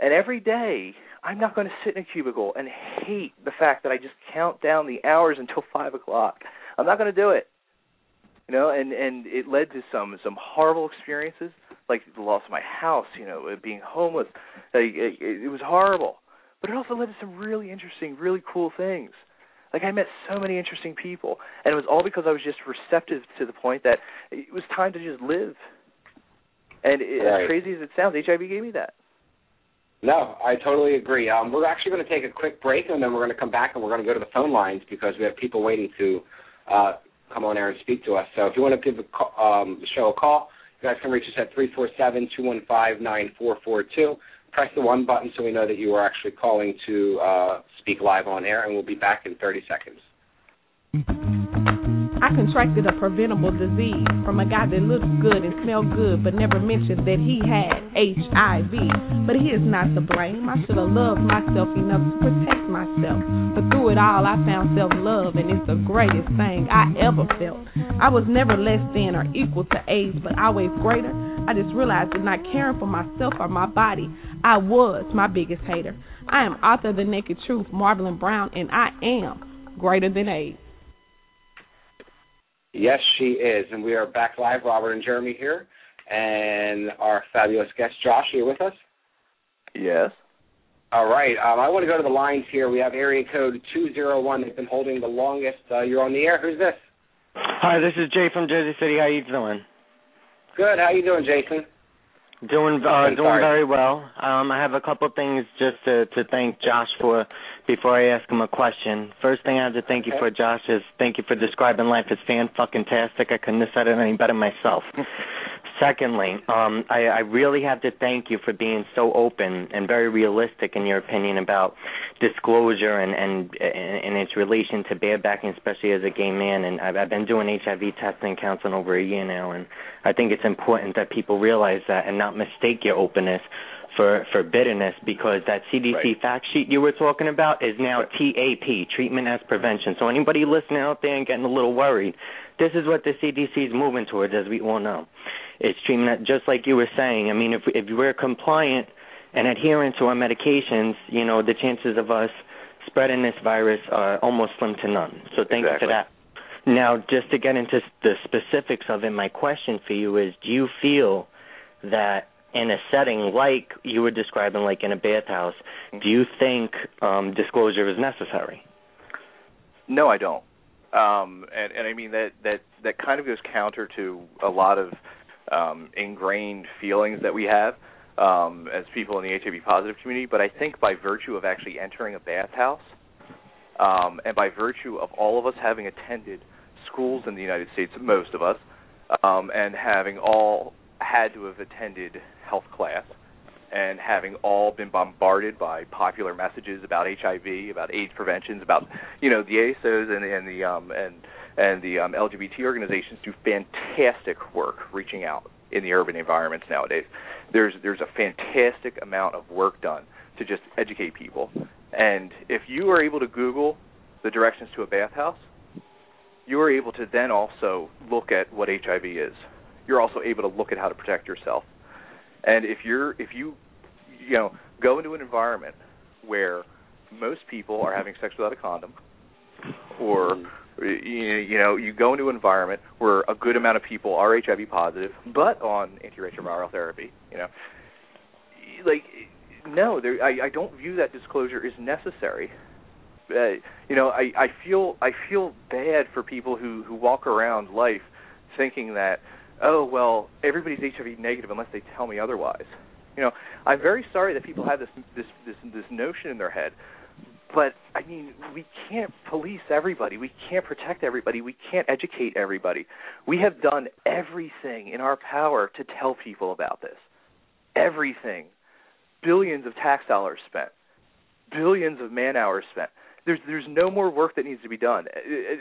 and every day, I'm not going to sit in a cubicle and hate the fact that I just count down the hours until five o'clock. I'm not going to do it. You know, and and it led to some some horrible experiences, like the loss of my house. You know, being homeless. Like, it, it was horrible, but it also led to some really interesting, really cool things. Like I met so many interesting people, and it was all because I was just receptive to the point that it was time to just live. And it, right. as crazy as it sounds, HIV gave me that. No, I totally agree. Um, we're actually going to take a quick break, and then we're going to come back and we're going to go to the phone lines because we have people waiting to uh, come on air and speak to us. So if you want to give call, um, the show a call, you guys can reach us at three four seven two one five nine four four two. Press the one button so we know that you are actually calling to uh, speak live on air, and we'll be back in 30 seconds. I contracted a preventable disease from a guy that looked good and smelled good, but never mentioned that he had HIV. But he is not to blame. I should have loved myself enough to protect myself. But through it all, I found self love, and it's the greatest thing I ever felt. I was never less than or equal to AIDS, but always greater. I just realized that not caring for myself or my body, I was my biggest hater. I am author of The Naked Truth, Marvelyn Brown, and I am greater than AIDS. Yes, she is. And we are back live, Robert and Jeremy here. and our fabulous guest Josh. Are you with us? Yes. All right. Um, I want to go to the lines here. We have area code two zero one. They've been holding the longest. Uh, you're on the air. Who's this? Hi, this is Jay from Jersey City. How you doing? Good. How you doing, Jason? Doing uh, doing very well. Um, I have a couple things just to to thank Josh for before I ask him a question. First thing I have to thank you for, Josh, is thank you for describing life as fan fucking tastic. I couldn't have said it any better myself. Secondly, um, I, I really have to thank you for being so open and very realistic in your opinion about disclosure and and and its relation to barebacking, especially as a gay man. And I've, I've been doing HIV testing and counseling over a year now, and I think it's important that people realize that and not mistake your openness for for bitterness because that CDC right. fact sheet you were talking about is now TAP, treatment as prevention. So anybody listening out there and getting a little worried, this is what the CDC is moving towards, as we all know. It's treatment, just like you were saying. I mean, if if we're compliant and adherent to our medications, you know, the chances of us spreading this virus are almost slim to none. So thank exactly. you for that. Now, just to get into the specifics of it, my question for you is: Do you feel that in a setting like you were describing, like in a bathhouse, do you think um, disclosure is necessary? No, I don't. Um, and, and I mean that that that kind of goes counter to a lot of um, ingrained feelings that we have um, as people in the HIV positive community. But I think by virtue of actually entering a bathhouse, um, and by virtue of all of us having attended schools in the United States, most of us, um, and having all had to have attended health class, and having all been bombarded by popular messages about HIV, about AIDS preventions, about you know the ASOs and, and the um, and and the um, LGBT organizations do fantastic work reaching out in the urban environments nowadays. There's there's a fantastic amount of work done to just educate people. And if you are able to Google the directions to a bathhouse, you are able to then also look at what HIV is. You're also able to look at how to protect yourself. And if you're if you you know go into an environment where most people are having sex without a condom, or you know you go into an environment where a good amount of people are HIV positive, but on antiretroviral therapy, you know, like no, there, I, I don't view that disclosure as necessary. Uh, you know, I, I feel I feel bad for people who who walk around life thinking that oh well everybody's HIV negative unless they tell me otherwise. You know, I'm very sorry that people have this this this this notion in their head. But I mean, we can't police everybody. We can't protect everybody. We can't educate everybody. We have done everything in our power to tell people about this. Everything. Billions of tax dollars spent. Billions of man hours spent there's there's no more work that needs to be done.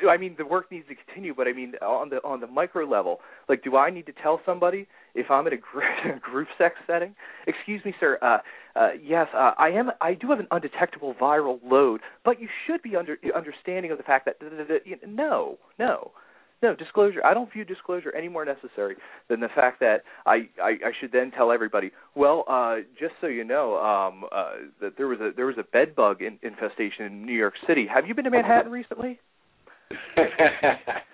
I mean, the work needs to continue, but I mean, on the on the micro level, like, do I need to tell somebody if I'm in a group, sex setting? Excuse me, sir. Uh, uh, yes, uh, I am. I do have an undetectable viral load, but you should be under understanding of the fact that no, no no disclosure. I don't view disclosure any more necessary than the fact that I, I, I should then tell everybody. Well, uh, just so you know, um, uh, that there was a there was a bed bug in, infestation in New York City. Have you been to Manhattan recently?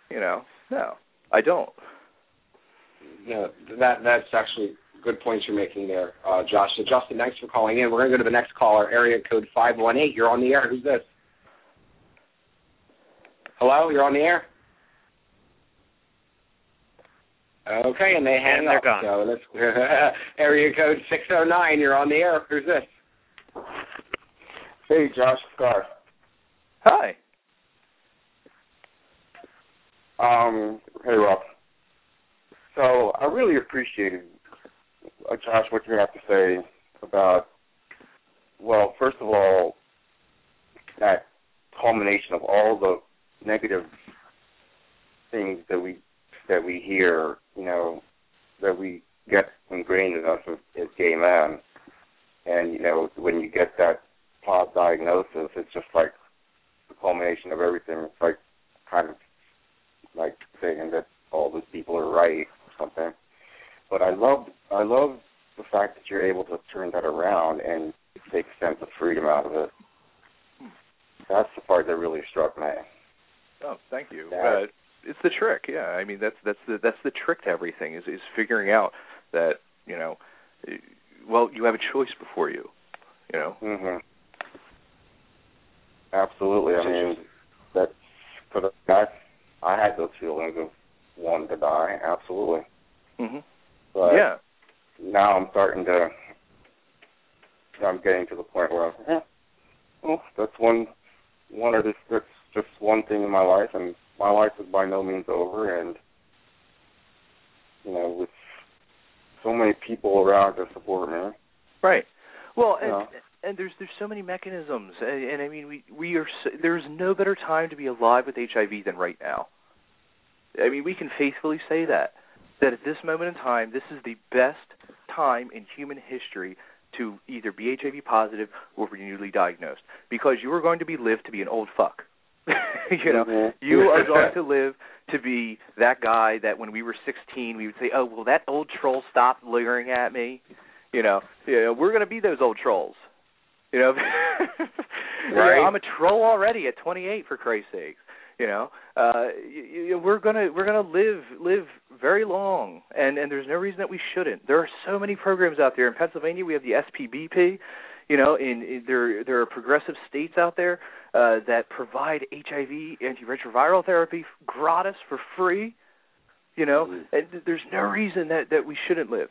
you know, no, I don't. No, that that's actually good points you're making there, uh, Josh. So Justin, thanks for calling in. We're going to go to the next caller, area code five one eight. You're on the air. Who's this? Hello, you're on the air. Okay, and they hang and they're up. Gone. So let's area code six oh nine. You're on the air. Who's this? Hey, Josh Scar. Hi. Um, hey, Rob. So I really appreciated, uh, Josh, what you have to say about, well, first of all, that culmination of all the negative things that we that we hear, you know, that we get ingrained in us as, as gay men. And, you know, when you get that pop diagnosis, it's just like the culmination of everything. It's like kind of like saying that all those people are right or something. But I love I love the fact that you're able to turn that around and take a sense of freedom out of it. That's the part that really struck me. Oh, thank you. That, uh, it's the trick. Yeah, I mean that's that's the that's the trick to everything is is figuring out that you know, well, you have a choice before you, you know. Mhm. Absolutely. I mean, that's for the I I had those feelings of wanting to die. Absolutely. Mhm. But yeah. Now I'm starting to. I'm getting to the point where, yeah, well, that's one, one or this, that's just one thing in my life, and my life is by no means over, and you know, with so many people around to support me. Right. Well, and Yeah. and there's there's so many mechanisms, and, and I mean we we are so, there's no better time to be alive with HIV than right now. I mean we can faithfully say that that at this moment in time, this is the best time in human history to either be HIV positive or be newly diagnosed because you are going to be lived to be an old fuck. you know, Mhm. you are going to live to be that guy that when we were 16 we would say, "Oh, will that old troll stop leering at me?" You know, you know we're going to be those old trolls. You know, You know, I'm a troll already at 28 for Christ's sakes. You know, uh, you, you, we're gonna we're gonna live live very long, and and there's no reason that we shouldn't. There are so many programs out there in Pennsylvania. We have the SPBP. You know, in, in there there are progressive states out there uh, that provide HIV antiretroviral therapy gratis for free. You know, and there's no reason that that we shouldn't live.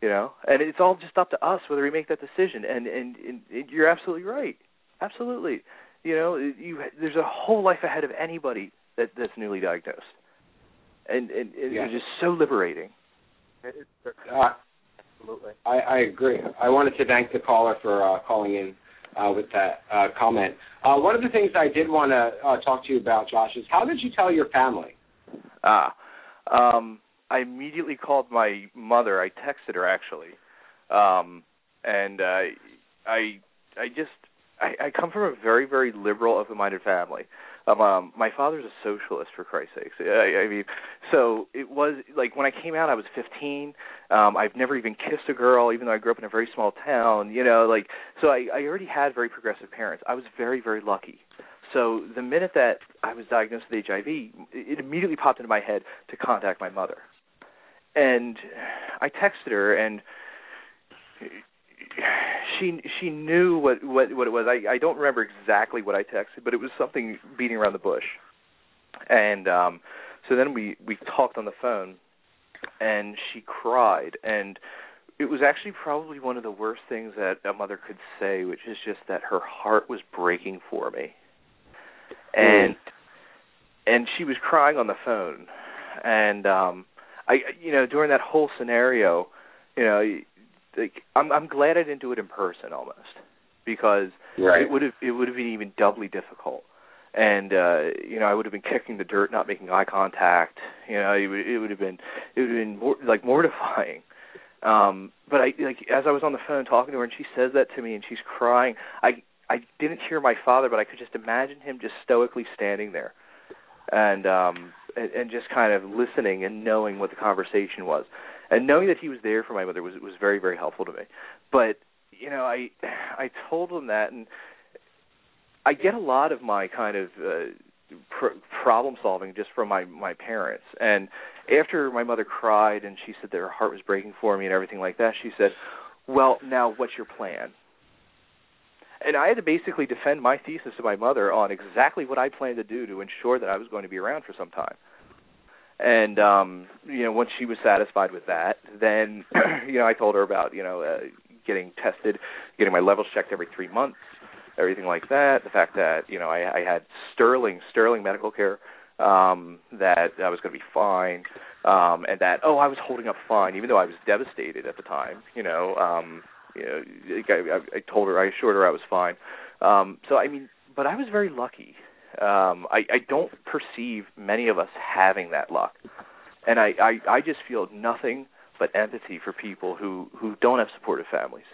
You know, and it's all just up to us whether we make that decision. And and, and, and you're absolutely right. Absolutely. You know, you there's a whole life ahead of anybody that that's newly diagnosed, and and, and Yeah. it's just so liberating. Uh, Absolutely. I, I agree. I wanted to thank the caller for uh, calling in uh, with that uh, comment. Uh, one of the things I did want to uh, talk to you about, Josh, is how did you tell your family? Ah, um, I immediately called my mother. I texted her actually, um, and uh, I I just I, I come from a very very liberal, open-minded family. Um, um, my father's a socialist, for Christ's sakes. I, I mean, so it was like when I came out, I was 15. Um, I've never even kissed a girl, even though I grew up in a very small town. You know, like so I, I already had very progressive parents. I was very very lucky. So the minute that I was diagnosed with HIV, it immediately popped into my head to contact my mother. And I texted her and she she knew what what what it was. I I don't remember exactly what I texted, but it was something beating around the bush. And um so then we we talked on the phone and she cried and it was actually probably one of the worst things that a mother could say, which is just that her heart was breaking for me and and she was crying on the phone and um i you know during that whole scenario you know like i'm i'm glad i didn't do it in person almost because Right. it would have it would have been even doubly difficult. And uh you know i would have been kicking the dirt not making eye contact. You know it would it would have been it would have been more, like mortifying. Um but i like as i was on the phone talking to her and she says that to me and she's crying i I didn't hear my father, but I could just imagine him just stoically standing there, and um, and, and just kind of listening and knowing what the conversation was, and knowing that he was there for my mother was was very very helpful to me. But you know, I I told him that, and I get a lot of my kind of uh, pr- problem solving just from my my parents. And after my mother cried and she said that her heart was breaking for me and everything like that, she said, "Well, now what's your plan?" and I had to basically defend my thesis to my mother on exactly what I planned to do to ensure that I was going to be around for some time. And um, you know, once she was satisfied with that, then you know, I told her about you know uh, getting tested, getting my levels checked every three months, everything like that. The fact that you know I, I had sterling sterling medical care, um, that I was going to be fine, um, and that oh I was holding up fine even though I was devastated at the time. You know, um, you know, I, I, I told her, I assured her I was fine. Um, so I mean, but I was very lucky. Um, I, I don't perceive many of us having that luck, and I, I, I just feel nothing but empathy for people who who don't have supportive families,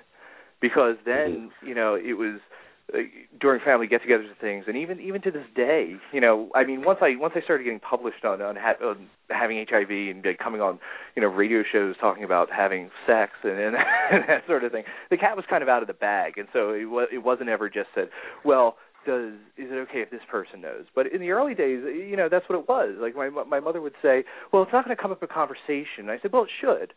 because then you know it was uh, during family get-togethers and things, and even even to this day, you know, I mean, once I once I started getting published on on, ha- on having HIV and like, coming on, you know, radio shows talking about having sex and, and, and that sort of thing, the cat was kind of out of the bag, and so it was it wasn't ever just said, well, does is it okay if this person knows? But in the early days, you know, that's what it was. Like my my mother would say, well, it's not going to come up in conversation. And I said, well, it should.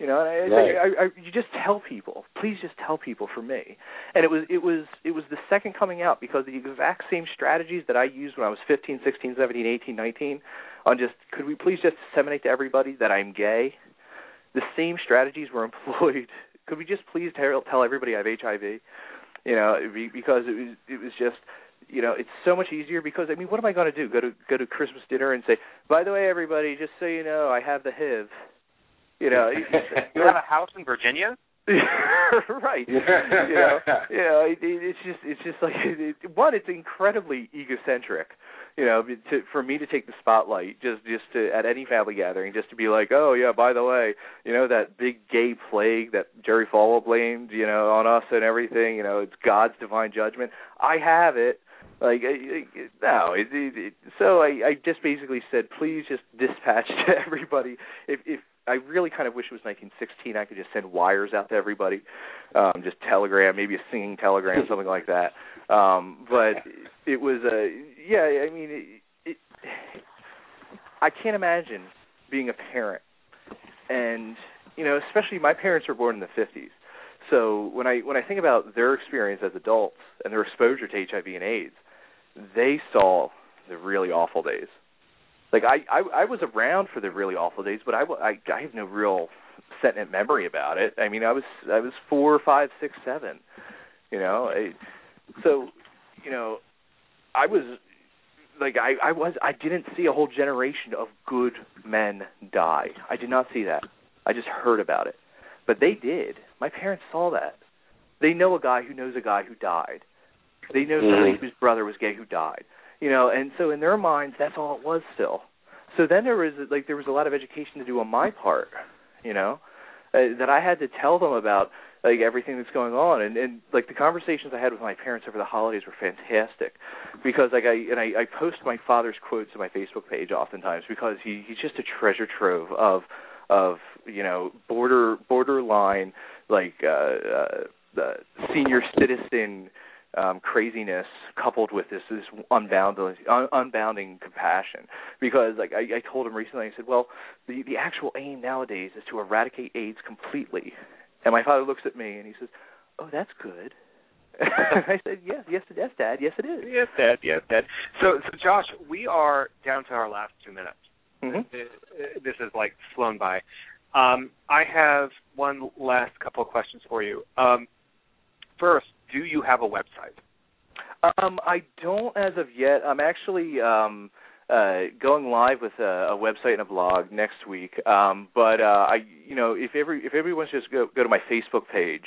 You know, and I, right. I, I, you just tell people. Please just tell people for me. And it was it was it was the second coming out because the exact same strategies that I used when I was 15, 16, 17, 18, 19 on just could we please just disseminate to everybody that I'm gay. The same strategies were employed. Could we just please tell, tell everybody I have HIV? You know, because it was it was just you know, it's so much easier because I mean, what am I going to do? Go to go to Christmas dinner and say, by the way, everybody, just so you know, I have the HIV. You know, you have a house in Virginia. right. you know, you know, it, it's just it's just like it, one. It's incredibly egocentric. You know, to, for me to take the spotlight just just to at any family gathering, just to be like, oh yeah, by the way, you know that big gay plague that Jerry Falwell blamed, you know, on us and everything. You know, it's God's divine judgment. I have it. Like i no, it, it, it, so I, I just basically said, please just dispatch to everybody. If if I really kind of wish it was 1916, I could just send wires out to everybody, um, just telegram, maybe a singing telegram, something like that. Um, but it was a yeah. I mean, it, it, I can't imagine being a parent, and you know, especially my parents were born in the 50s. So when I when I think about their experience as adults and their exposure to HIV and AIDS, they saw the really awful days. Like I, I, I was around for the really awful days, but I, I, I have no real sentient memory about it. I mean, I was, I was four, five, six, seven. You know, I, so, you know, I was like, I, I was, I didn't see a whole generation of good men die. I did not see that. I just heard about it, but they did. My parents saw that. They know a guy who knows a guy who died. They know somebody mm-hmm. whose brother was gay who died. You know, and so in their minds, that's all it was still. So then there was like there was a lot of education to do on my part, you know, uh, that I had to tell them about like everything that's going on and and like the conversations I had with my parents over the holidays were fantastic because like I and I, I post my father's quotes on my Facebook page oftentimes because he he's just a treasure trove of of you know border borderline like uh, uh the senior citizen um, craziness coupled with this this unbounding un, unbounding compassion. Because like I, I told him recently, I said, well, the the actual aim nowadays is to eradicate AIDS completely. And my father looks at me and he says, oh, that's good. I said, yes, yes, yes, Dad, yes, it is. Yes, Dad, yes, Dad. So, so Josh, we are down to our last two minutes. Mm-hmm. This is like flown by. Um, I have one last couple of questions for you. Um, first, do you have a website? Um, I don't as of yet. I'm actually um, uh, going live with a, a website and a blog next week. Um, but uh, I, you know, if every if everyone wants just go go to my Facebook page,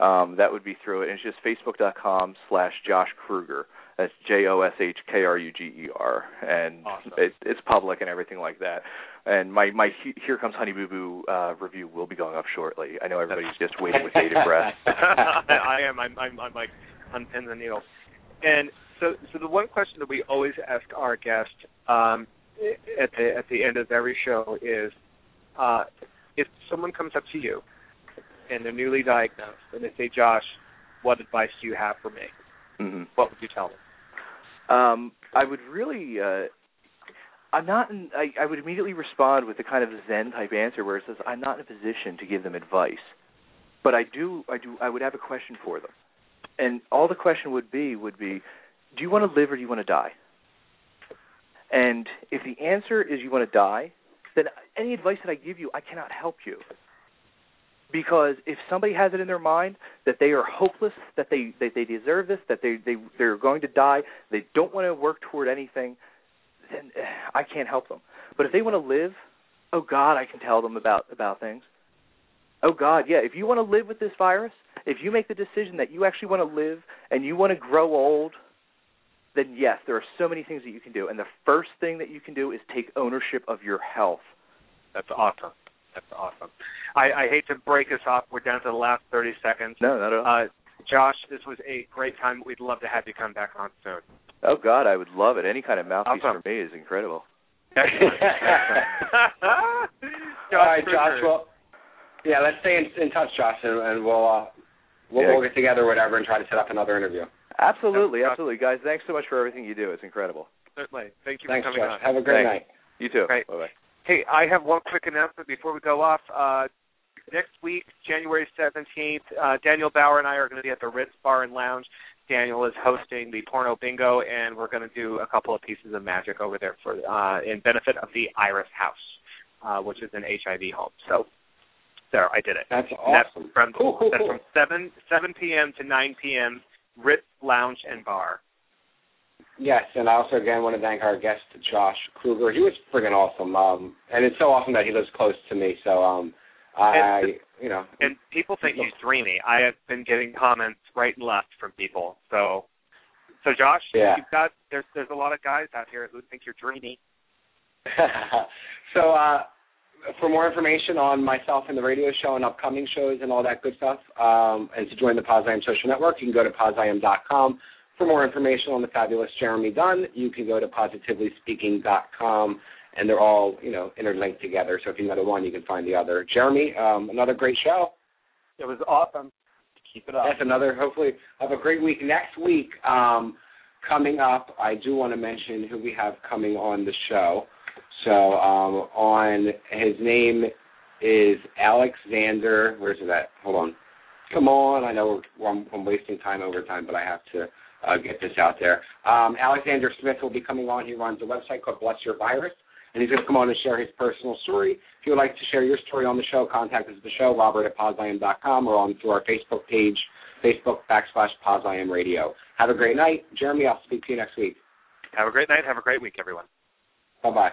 um, that would be through it. And it's just facebook.com slash Josh Kruger. That's J O S H K R U G E R, and awesome. it, it's public and everything like that. And my my Here Comes Honey Boo Boo uh, review will be going up shortly. I know everybody's just waiting with bated breath. I am. I'm, I'm. I'm like on pins and needles. And so, so the one question that we always ask our guests um, at the at the end of every show is, uh, if someone comes up to you and they're newly diagnosed and they say, "Josh, what advice do you have for me?" Mm-hmm. What would you tell them? Um, I would really. Uh, I'm not. In, I, I would immediately respond with the kind of Zen type answer where it says, "I'm not in a position to give them advice, but I do. I do. I would have a question for them, and all the question would be would be, do you want to live or do you want to die? And if the answer is you want to die, then any advice that I give you, I cannot help you because if somebody has it in their mind that they are hopeless, that they that they deserve this, that they they they're going to die, they don't want to work toward anything, then eh, I can't help them. But if they want to live, oh God, I can tell them about about things. Oh God, yeah, if you want to live with this virus, if you make the decision that you actually want to live and you want to grow old, then yes, there are so many things that you can do. And the first thing that you can do is take ownership of your health. That's awesome. That's awesome. I, I hate to break us off. We're down to the last 30 seconds. No, not at all. Uh, Josh, this was a great time. We'd love to have you come back on soon. Oh God, I would love it. Any kind of mouthpiece awesome. for me is incredible. Josh, All right, Josh. Well, yeah, let's stay in, in touch, Josh, and, and we'll uh, we'll, yeah. we'll get together, or whatever, and try to set up another interview. Absolutely, absolutely, guys. Thanks so much for everything you do. It's incredible. Certainly. Thank you Thanks, for coming Josh. on. Have a great Thanks. night. You too. Bye bye. Hey, I have one quick announcement before we go off. Uh, next week, January 17th, uh, Daniel Bauer and I are going to be at the Ritz Bar and Lounge. Daniel is hosting the porno bingo, and we're going to do a couple of pieces of magic over there for uh, in benefit of the Iris House, uh, which is an HIV home. So there, I did it. That's awesome. That's from, cool, cool, that's cool. from seven seven p.m. to nine p.m. Ritz Lounge and Bar. Yes, and I also again want to thank our guest Josh Kruger. He was friggin' awesome, um, and it's so awesome that he lives close to me. So um, I, And- you know, And people think he's dreamy. I have been getting comments right and left from people. So, so Josh, Yeah. you've got there's there's a lot of guys out here who think you're dreamy. so uh, for more information on myself and the radio show and upcoming shows and all that good stuff, um, and to join the Poz I Am Social Network, you can go to pozIam.com. For more information on the fabulous Jeremy Dunn, you can go to positivelyspeaking.com, and they're all you know interlinked together. So if you know the one, you can find the other. Jeremy, um, another great show. It was awesome. Keep it up. That's another. Hopefully, have a great week. Next week, um, coming up, I do want to mention who we have coming on the show. So, um, on his name is Alexander. Where's it at? Hold on. Come on. I know we're, I'm, I'm wasting time over time, but I have to uh, get this out there. Um, Alexander Smith will be coming on. He runs a website called Bless Your Virus, and he's going to come on and share his personal story. If you would like to share your story on the show, contact us at the show, robert at pozIam.com, or on through our Facebook page, Facebook backslash Poz I Am Radio. Have a great night. Jeremy, I'll speak to you next week. Have a great night. Have a great week, everyone. Bye-bye.